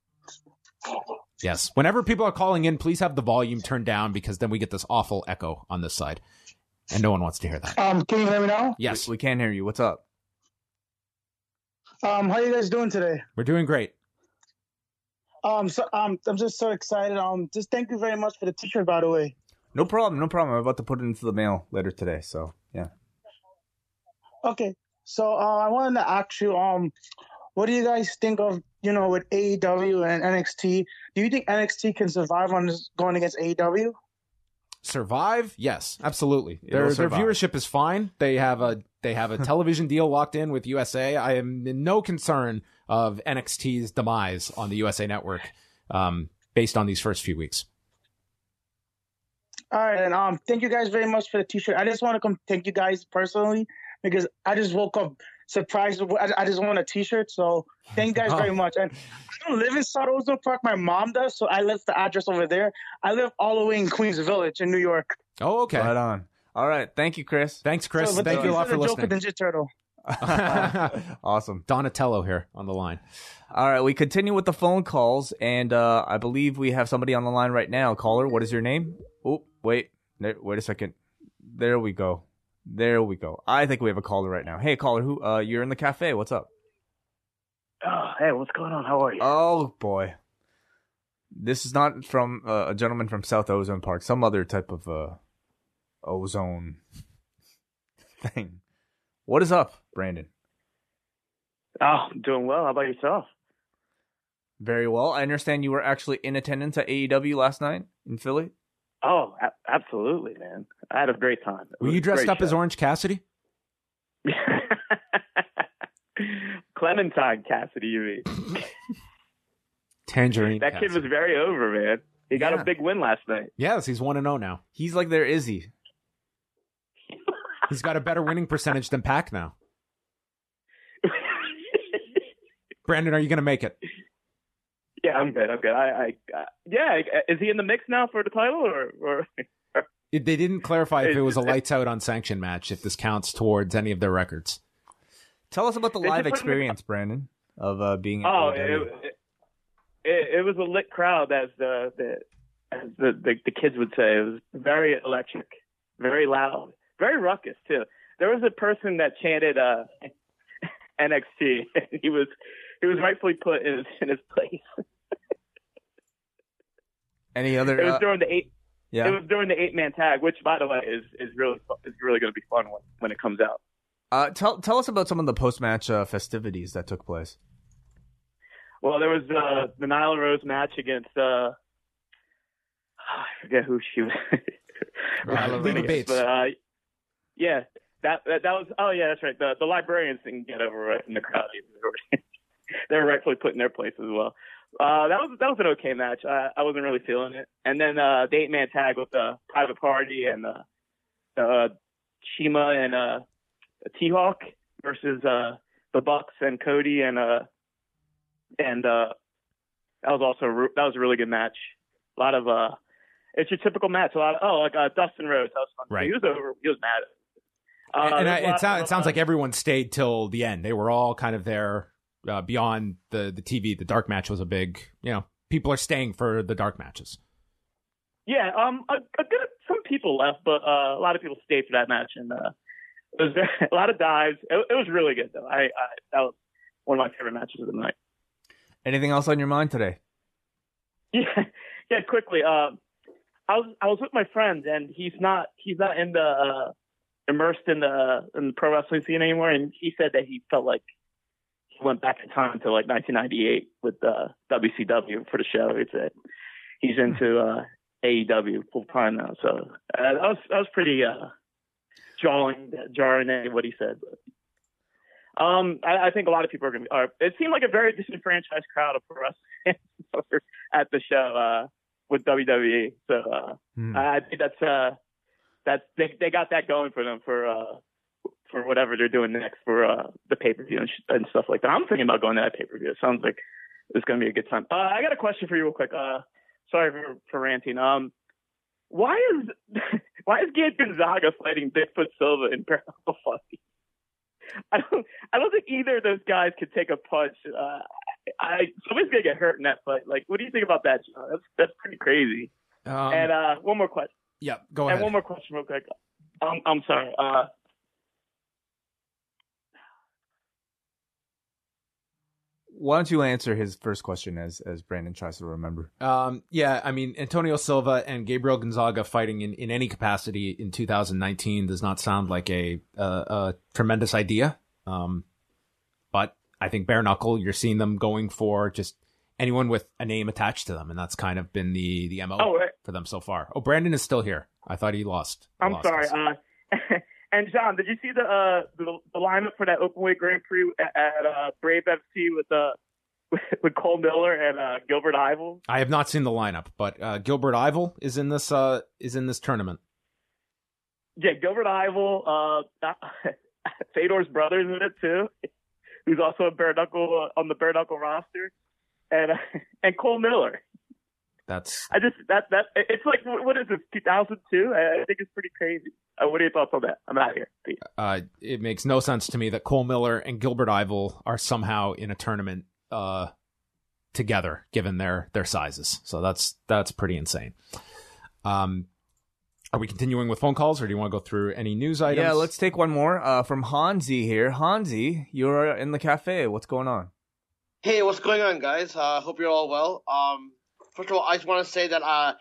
Speaker 3: Yes. Whenever people are calling in, please have the volume turned down because then we get this awful echo on this side, and no one wants to hear that.
Speaker 6: Um, can you hear me now?
Speaker 3: Yes,
Speaker 1: we, we can hear you. What's up?
Speaker 6: Um, how are you guys doing today?
Speaker 3: We're doing great.
Speaker 6: Um, so um, I'm just so excited. Um, just thank you very much for the T-shirt, by the way.
Speaker 1: No problem, no problem. I'm about to put it into the mail later today. So yeah.
Speaker 6: Okay, so uh, I wanted to ask you, um, what do you guys think of you know with AEW and NXT? Do you think NXT can survive on this going against AEW?
Speaker 3: Survive? Yes, absolutely. Their their viewership is fine. They have a they have a television deal locked in with USA. I am in no concern of NXT's demise on the USA Network, um, based on these first few weeks.
Speaker 6: All right, and um, thank you guys very much for the T-shirt. I just want to come thank you guys personally because I just woke up surprised. I, I just want a T-shirt, so thank you guys very much. And I don't live in South Ozone Park. My mom does, so I left the address over there. I live all the way in Queens Village in New York.
Speaker 3: Oh, okay.
Speaker 1: Right on. All right. Thank you, Chris.
Speaker 3: Thanks, Chris. So, Thank you a lot for listening.
Speaker 6: Ninja Turtle.
Speaker 1: awesome.
Speaker 3: Donatello here on the line.
Speaker 1: All right, we continue with the phone calls, and uh, I believe we have somebody on the line right now. Caller, what is your name? Oh, wait, wait a second. There we go. There we go. I think we have a caller right now. Hey, caller, who? Uh, you're in the cafe. What's up?
Speaker 7: Oh, hey, what's going on? How are you?
Speaker 1: Oh boy, this is not from uh, a gentleman from South Ozone Park. Some other type of uh, ozone. thing. What is up, Brandon?
Speaker 7: Oh, doing well. How about yourself?
Speaker 1: Very well. I understand you were actually in attendance at AEW last night in Philly.
Speaker 7: Oh, a- absolutely, man. I had a great time. It
Speaker 3: Were you dressed up as. Orange Cassidy?
Speaker 7: Clementine Cassidy, you mean?
Speaker 3: Tangerine.
Speaker 7: That kid was very over, man. He got
Speaker 1: Yeah.
Speaker 7: a big win last night.
Speaker 3: Yes, he's one and zero now.
Speaker 1: He's like their Izzy.
Speaker 3: He's got a better winning percentage than PAC now. Brandon, are you going to make it?
Speaker 7: Yeah, I'm good. I'm good. I, I, uh, yeah. Is he in the mix now for the title, or, or?
Speaker 3: It- They didn't clarify if it was a lights out on sanction match, if this counts towards any of their records.
Speaker 1: Tell us about the live
Speaker 7: just put him in-
Speaker 1: experience, Brandon, of uh, being.
Speaker 7: Oh,
Speaker 1: AEW.
Speaker 7: it, it, it was a lit crowd, as the the as the, the the kids would say. It was very electric, very loud, very ruckus too. There was a person that chanted uh, NXT. he was he was rightfully put in his, in his place.
Speaker 1: Any other?
Speaker 7: It was
Speaker 1: uh,
Speaker 7: during the eight.
Speaker 1: yeah.
Speaker 7: It was during the eight man tag, which by the way is is really is really going to be fun when when it comes out.
Speaker 1: Uh, tell tell us about some of the post match uh, festivities that took place.
Speaker 7: Well, there was uh, the Nyla Rose match against uh, I forget who she was.
Speaker 3: Bates.
Speaker 7: But, uh, yeah, that, that that was. Oh yeah, that's right. The the librarians didn't get over it in the crowd. they were rightfully put in their place as well. Uh, that was that was an okay match. I, I wasn't really feeling it. And then uh, the eight man tag with the private party and uh, uh, Shima and uh, T Hawk versus uh, the Bucks and Cody and uh, and uh, that was also a re- that was a really good match. A lot of uh, it's your typical match. A lot of oh like uh, Dustin Rhodes. That was fun.
Speaker 3: Right.
Speaker 7: He was over. He was mad. Uh,
Speaker 3: and
Speaker 7: there's
Speaker 3: I,
Speaker 7: a
Speaker 3: it, sound, it sounds
Speaker 7: uh,
Speaker 3: like everyone stayed till the end. They were all kind of there uh, beyond the, the TV. The dark match was a big, you know, people are staying for the dark matches.
Speaker 7: Yeah, um, a, a good some people left, but uh, a lot of people stayed for that match, and uh, it was very, a lot of dives. It, it was really good though. I, I that was one of my favorite matches of the night.
Speaker 1: Anything else on your mind today?
Speaker 7: Yeah, yeah. Quickly, um, I was I was with my friend, and he's not he's not in the uh, immersed in the in the pro wrestling scene anymore, and he said that he felt like he went back in time to like 1998 with uh, WCW for the show. He said he's into uh, AEW full time now, so uh, that was that was pretty uh, jarring jarring what he said. But, um, I, I think a lot of people are going to. Are, it seemed like a very disenfranchised crowd of pro wrestling at the show uh, with WWE. So uh,
Speaker 1: Hmm.
Speaker 7: I I think that's uh, that's they they got that going for them for uh, for whatever they're doing next for uh, the pay per view and, sh- and stuff like that. I'm thinking about going to that pay per view. It sounds like it's going to be a good time. Uh, I got a question for you real quick. Uh, sorry for, for ranting. Um, why is why is Gabe Gonzaga fighting Bigfoot Silva in parallel fight? I don't I don't think either of those guys could take a punch. Uh, I somebody's gonna get hurt in that fight. Like, what do you think about that, John? That's that's pretty crazy.
Speaker 3: Um,
Speaker 7: and uh, one more question.
Speaker 3: Yeah, go
Speaker 7: And
Speaker 3: ahead.
Speaker 7: one more question, real quick. Um, I'm sorry. Uh,
Speaker 1: Why don't you answer his first question as as Brandon tries to remember?
Speaker 3: Um, yeah, I mean, Antonio Silva and Gabriel Gonzaga fighting in, in any capacity in 2019 does not sound like a, a, a tremendous idea. Um, but I think bare knuckle, you're seeing them going for just anyone with a name attached to them, and that's kind of been the the mo
Speaker 7: oh,
Speaker 3: for them so far. Oh, Brandon is still here. I thought he lost.
Speaker 7: I'm
Speaker 3: lost
Speaker 7: sorry. Uh, and John, did you see the uh the, the lineup for that openweight Grand Prix at, at uh, Brave FC with uh with, Cole Miller and uh, Gilbert Yvel?
Speaker 3: I have not seen the lineup, but uh, Gilbert Yvel is in this uh, is in this tournament.
Speaker 7: Yeah, Gilbert Yvel, uh, Fedor's brother's in it too, who's also a bare knuckle uh, on the bare knuckle roster, and uh, and Cole Miller.
Speaker 3: That's
Speaker 7: I just that that it's like what is this 2002? I, I think it's pretty crazy. Uh, what are your thoughts on that? I'm out of here.
Speaker 3: Uh, it makes no sense to me that Cole Miller and Gilbert Yvel are somehow in a tournament uh, together, given their their sizes. So that's that's pretty insane. Um, are we continuing with phone calls, or do you want to go through any news items?
Speaker 1: Yeah, let's take one more uh, from Hansi here. Hansi, you're in the cafe. What's going on?
Speaker 8: Hey, what's going on, guys? Uh, hope you're all well. Um, first of all, I just want to say that uh,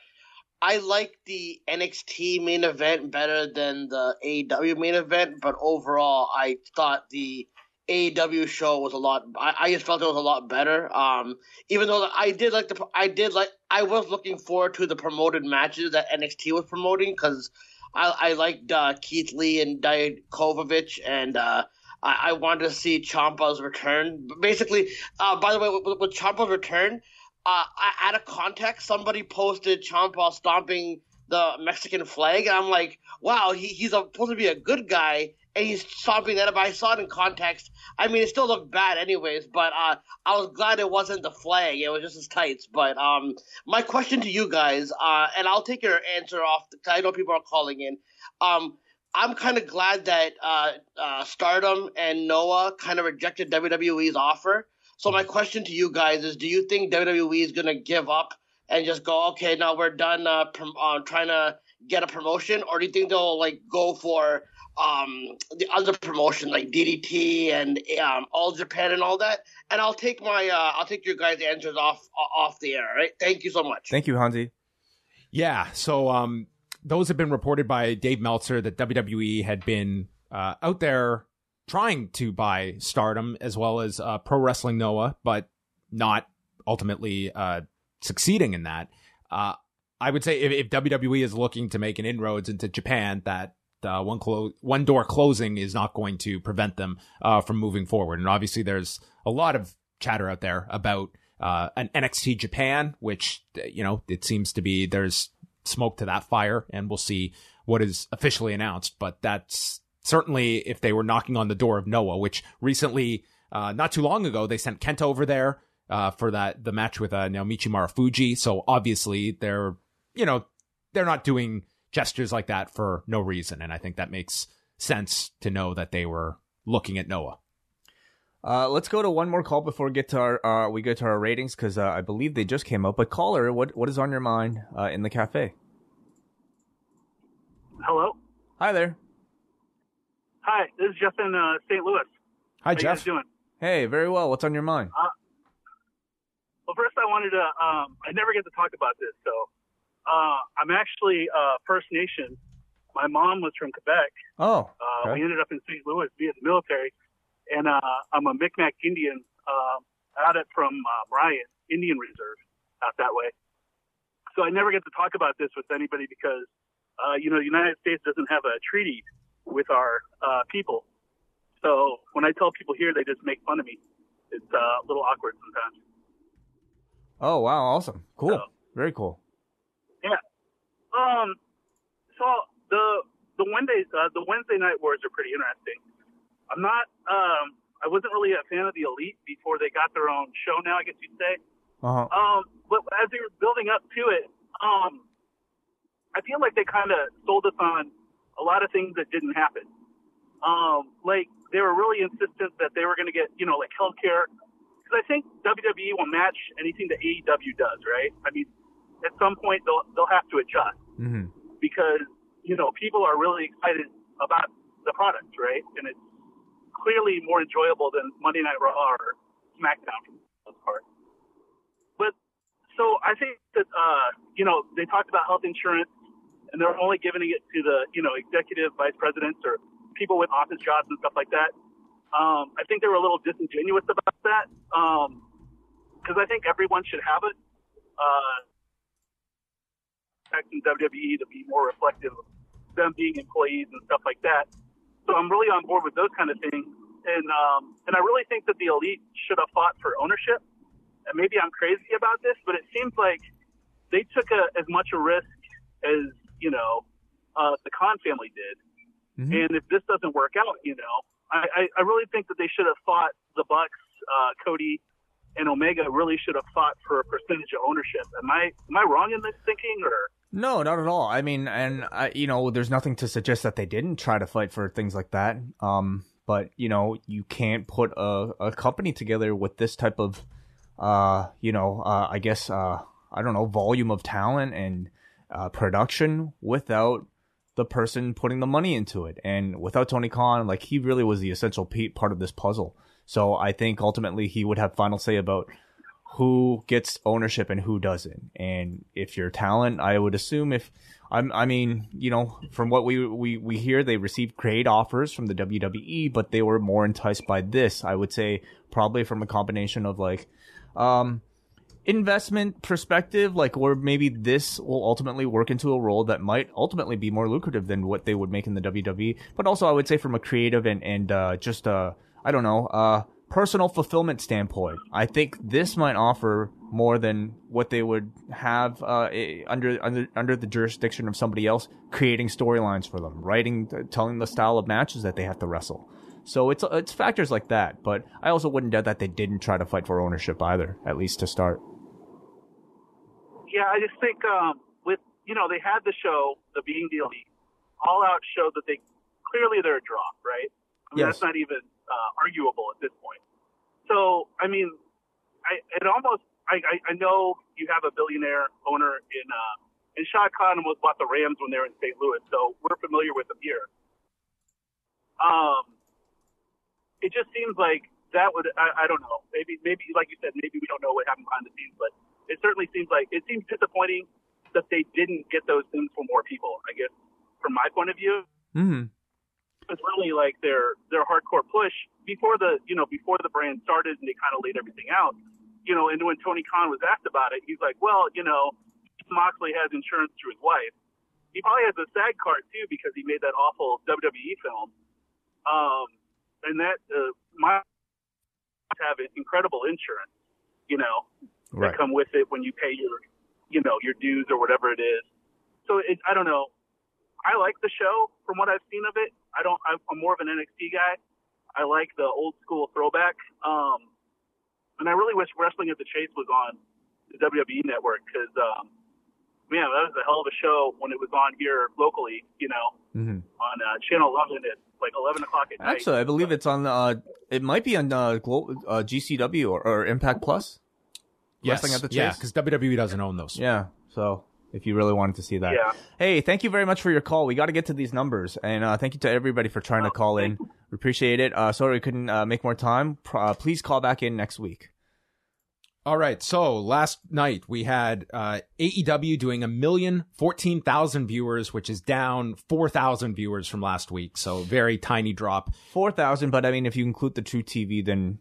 Speaker 8: I like the NXT main event better than the AEW main event, but overall, I thought the AEW show was a lot. I, I just felt it was a lot better. Um, even though I did like the, I did like, I was looking forward to the promoted matches that NXT was promoting because I, I liked uh, Keith Lee and Dijakovic, and uh, I, I wanted to see Ciampa's return. Basically, uh, by the way, with, with Ciampa's return, uh, out of context, somebody posted Ciampa stomping the Mexican flag, and I'm like, wow, he, he's a, supposed to be a good guy, and he's stomping that. If I saw it in context, I mean, it still looked bad, anyways. But uh, I was glad it wasn't the flag; it was just his tights. But um, my question to you guys, uh, and I'll take your answer off because I know people are calling in. Um, I'm kind of glad that uh, uh, Stardom and Noah kind of rejected WWE's offer so my question to you guys is: Do you think WWE is gonna give up and just go, okay, now we're done uh, prom- uh, trying to get a promotion, or do you think they'll like go for um, the other promotion like DDT and um, All Japan and all that? And I'll take my uh, I'll take your guys' answers off off the air. Right? Thank you so much.
Speaker 1: Thank you, Hansi.
Speaker 3: Yeah. So um, those have been reported by Dave Meltzer that WWE had been uh, out there trying to buy Stardom as well as uh, Pro Wrestling Noah, but not ultimately uh, succeeding in that. Uh, I would say if, if, WWE is looking to make an inroads into Japan, that uh, one clo- one door closing is not going to prevent them uh, from moving forward. And obviously, there's a lot of chatter out there about an NXT Japan, which you know it seems to be there's smoke to that fire, and we'll see what is officially announced. But that's certainly if they were knocking on the door of Noah, which recently, uh, not too long ago, they sent Kenta over there uh, for that the match with uh, Naomichi Marufuji. So obviously they're you know they're not doing gestures like that for no reason, and I think that makes sense to know that they were looking at Noah.
Speaker 1: Uh, let's go to one more call before we get to our uh, we get to our ratings because uh, I believe they just came up. But caller, what what is on your mind uh, in the cafe?
Speaker 9: Hello.
Speaker 1: Hi there.
Speaker 9: Hi, this is Jeff in uh, St. Louis.
Speaker 1: Hi,
Speaker 9: How
Speaker 1: Jeff.
Speaker 9: You guys doing?
Speaker 1: Hey, very well. What's on your mind?
Speaker 9: Uh, well, first I wanted to. Um, I never get to talk about this, so uh, I'm actually uh, First Nation. My mom was from Quebec.
Speaker 1: Oh,
Speaker 9: uh, we ended up in St. Louis via the military, and uh, I'm a Micmac Indian uh, out at from uh, Indian Reserve out that way. So I never get to talk about this with anybody because uh, you know the United States doesn't have a treaty with our uh, people. So when I tell people here, they just make fun of me. It's uh, a little awkward sometimes.
Speaker 1: Oh wow! Awesome, cool, so, very cool.
Speaker 9: Yeah. Um. So the the Wednesday uh, the Wednesday night wars are pretty interesting. I'm not. Um. I wasn't really a fan of the Elite before they got their own show. Now I guess you'd say.
Speaker 1: Uh-huh.
Speaker 9: Um. But as they were building up to it, um, I feel like they kind of sold us on a lot of things that didn't happen. Um, like they were really insistent that they were going to get, you know, like healthcare. Because I think WWE will match anything that AEW does, right? I mean, at some point they'll they'll have to adjust
Speaker 1: mm-hmm.
Speaker 9: because you know people are really excited about the product, right? And it's clearly more enjoyable than Monday Night Raw or SmackDown for the most part. But so I think that uh, you know they talked about health insurance and they're only giving it to the you know executive vice presidents or people with office jobs and stuff like that. Um, I think they were a little disingenuous about that because um, I think everyone should have it. Uh, expecting WWE to be more reflective of them being employees and stuff like that. So I'm really on board with those kind of things, and um, and I really think that the elite should have fought for ownership. And maybe I'm crazy about this, but it seems like they took a, as much a risk as you know, uh, the Khan family did. Mm-hmm. And if this doesn't work out, you know, I, I, really think that they should have fought the Bucks, uh, Cody, and Omega really should have fought for a percentage of ownership. Am I am I wrong in this thinking or?
Speaker 1: No, not at all. I mean, and I, you know, there's nothing to suggest that they didn't try to fight for things like that. Um, but you know, you can't put a, a company together with this type of, uh, you know, uh, I guess, uh, I don't know, volume of talent and uh, production without the person putting the money into it. And without Tony Khan, like he really was the essential part of this puzzle. So I think ultimately he would have final say about who gets ownership and who doesn't. And if you're talent, I would assume if I'm, I mean, you know, from what we, we, we hear, they received great offers from the WWE, but they were more enticed by this. I would say probably from a combination of like, um, investment perspective, like, or maybe this will ultimately work into a role that might ultimately be more lucrative than what they would make in the WWE. But also, I would say from a creative and, and, uh, just, uh, I don't know, uh, personal fulfillment standpoint, I think this might offer more than what they would have uh, under under under the jurisdiction of somebody else creating storylines for them, writing, telling the style of matches that they have to wrestle. So it's it's factors like that. But I also wouldn't doubt that they didn't try to fight for ownership either, at least to start.
Speaker 9: Yeah, I just think um, with you know they had the show, the being the elite, all out show that they clearly they're a draw, right? I mean,
Speaker 1: Yes.
Speaker 9: that's not even uh, arguable at this point. So I mean, I it almost I, I I know you have a billionaire owner in uh, and Shad Khan almost bought the Rams when they were in St. Louis, so we're familiar with them here. Um, it just seems like that would I, I don't know maybe maybe like you said maybe we don't know what happened behind the scenes, but it certainly seems like it seems disappointing that they didn't get those things for more people. I guess from my point of view,
Speaker 1: Mm-hmm.
Speaker 9: It's really like their their hardcore push before the you know before the brand started and they kind of laid everything out. You know, and when Tony Khan was asked about it, he's like, well, you know, Moxley has insurance through his wife. He probably has a SAG card too because he made that awful WWE film. Um, and that uh, my have incredible insurance, you know,
Speaker 1: Right.
Speaker 9: that come with it when you pay your, you know, your dues or whatever it is. So it, I don't know. I like the show from what I've seen of it. I don't. I'm I'm more of an NXT guy. I like the old school throwback. Um, and I really wish Wrestling at the Chase was on the WWE network because, um, man, that was a hell of a show when it was on here locally. You know,
Speaker 1: Mm-hmm.
Speaker 9: on uh, Channel 11 at like 11 o'clock at night.
Speaker 1: Actually, I believe it's on. Uh, it might be on uh, Glo- uh, GCW or, or Impact Plus.
Speaker 3: Yes,
Speaker 1: Wrestling at the Chase.
Speaker 3: yeah, because WWE doesn't own those.
Speaker 1: Yeah. So if you really wanted to see that.
Speaker 9: Yeah.
Speaker 1: Hey, thank you very much for your call. We got to get to these numbers, and uh, thank you to everybody for trying to call in. We appreciate it. Uh, sorry we couldn't uh, make more time. Pr- Uh, please call back in next week.
Speaker 3: All right. So last night we had uh, AEW doing a million fourteen thousand viewers, which is down four thousand viewers from last week. So very tiny drop.
Speaker 1: Four thousand, but I mean, if you include the truTV, then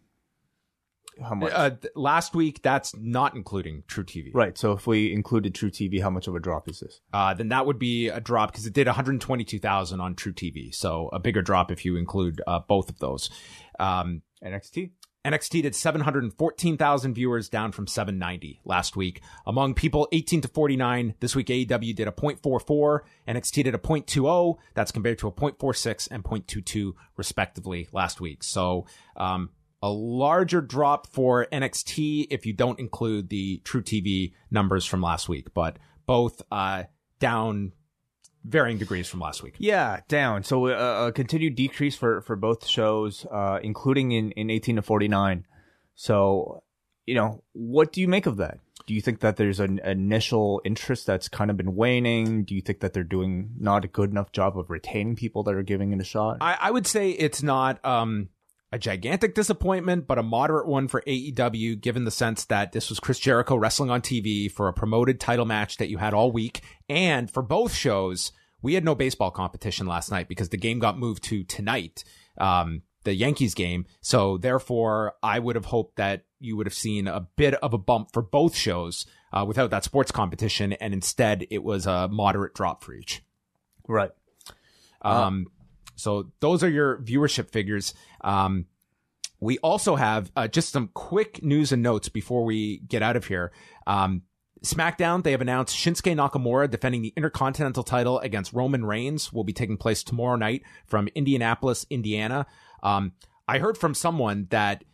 Speaker 1: how much?
Speaker 3: Uh, th- last week, that's not including truTV.
Speaker 1: right. So if we included truTV, how much of a drop is this?
Speaker 3: Uh, then that would be a drop because it did 122,000 on truTV. So a bigger drop if you include uh, both of those. Um,
Speaker 1: NXT.
Speaker 3: NXT did 714,000 viewers, down from 790 last week. Among people 18 to 49, this week AEW did a 0.44, NXT did a 0.20. That's compared to a 0.46 and 0.22 respectively last week. So, um, a larger drop for NXT if you don't include the truTV numbers from last week, but both, uh, down varying degrees from last week.
Speaker 1: Yeah, down. So uh, a continued decrease for for both shows, uh, including in in eighteen to forty nine. So, you know, what do you make of that? Do you think that there's an initial interest that's kind of been waning? Do you think that they're doing not a good enough job of retaining people that are giving it a shot?
Speaker 3: I, I would say it's not um, a gigantic disappointment, but a moderate one for AEW, given the sense that this was Chris Jericho wrestling on TV for a promoted title match that you had all week. And for both shows, we had no baseball competition last night because the game got moved to tonight, um, the Yankees game. So therefore, I would have hoped that you would have seen a bit of a bump for both shows uh, without that sports competition. And instead, it was a moderate drop for each.
Speaker 1: right.
Speaker 3: Um, so those are your viewership figures. Um, we also have uh, just some quick news and notes before we get out of here. Um, SmackDown, they have announced Shinsuke Nakamura defending the Intercontinental title against Roman Reigns will be taking place tomorrow night from Indianapolis, Indiana. Um, I heard from someone that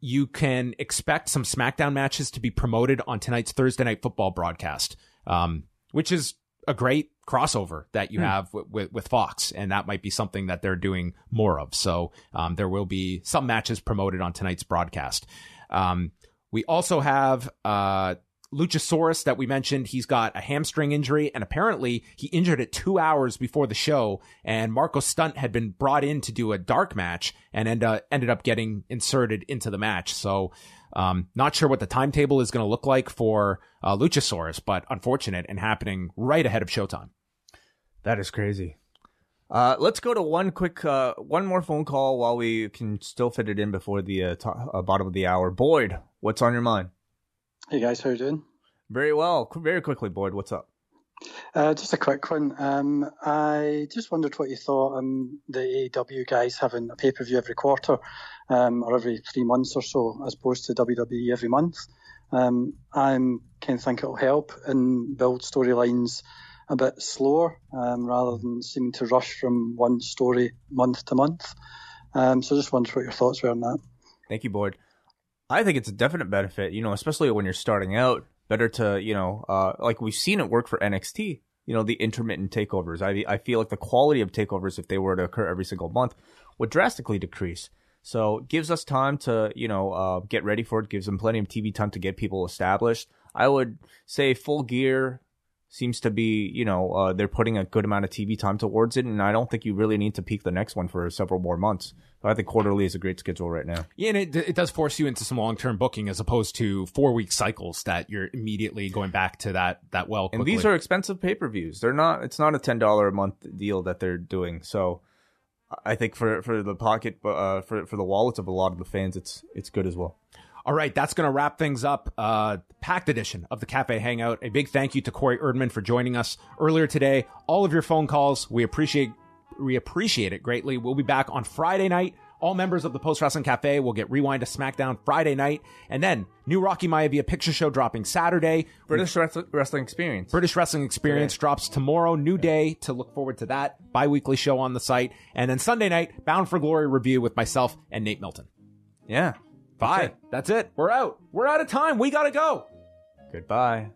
Speaker 3: you can expect some SmackDown matches to be promoted on tonight's Thursday Night Football broadcast, um, which is a great crossover that you have with, with, with Fox, and that might be something that they're doing more of. So um, there will be some matches promoted on tonight's broadcast. Um, we also have uh, Luchasaurus that we mentioned, he's got a hamstring injury and apparently he injured it two hours before the show. And Marco Stunt had been brought in to do a dark match and end, uh, ended up getting inserted into the match. So, um, not sure what the timetable is going to look like for uh, Luchasaurus, but unfortunate and happening right ahead of Showtime.
Speaker 1: That is crazy. Uh, let's go to one quick, uh, one more phone call while we can still fit it in before the uh, uh, bottom of the hour. Boyd, what's on your mind?
Speaker 10: Hey guys, how you doing?
Speaker 1: Very well. Very quickly, Boyd, what's up?
Speaker 10: Uh, just a quick one. Um, I just wondered what you thought on the AEW guys having a pay per view every quarter um, or every three months or so, as opposed to WWE every month. Um, I'm kind of think it'll help and build storylines a bit slower um, rather than seeming to rush from one story month to month. Um, so just wondered what your thoughts were on that.
Speaker 1: Thank you, Boyd. I think it's a definite benefit, you know, especially when you're starting out. Better to, you know, uh, like we've seen it work for NXT, you know, the intermittent takeovers. I, I feel like the quality of takeovers, if they were to occur every single month, would drastically decrease. So it gives us time to, you know, uh, get ready for it, gives them plenty of TV time to get people established. I would say full gear seems to be, you know, uh, they're putting a good amount of TV time towards it, and I don't think you really need to peak the next one for several more months. So I think quarterly is a great schedule right now.
Speaker 3: Yeah, and it, it does force you into some long term booking as opposed to four week cycles that you're immediately going back to that that well. Quickly.
Speaker 1: And these are expensive pay per views. They're not. It's not a ten dollar a month deal that they're doing. So I think for for the pocket, uh, for for the wallets of a lot of the fans, it's it's good as well.
Speaker 3: All right, that's going to wrap things up. Uh, packed edition of the Cafe Hangout. A big thank you to Corey Erdman for joining us earlier today. All of your phone calls, we appreciate we appreciate it greatly. We'll be back on Friday night. All members of the Post Wrestling Cafe will get Rewind to SmackDown Friday night, and then new Rocky Maivia picture show dropping Saturday.
Speaker 1: British Wrestling Experience.
Speaker 3: British Wrestling Experience drops tomorrow. New day to look forward to that bi-weekly show on the site, and then Sunday night Bound for Glory review with myself and Nate Milton.
Speaker 1: Yeah.
Speaker 3: Bye. That's it. That's it. We're out. We're out of time. We gotta go.
Speaker 1: Goodbye.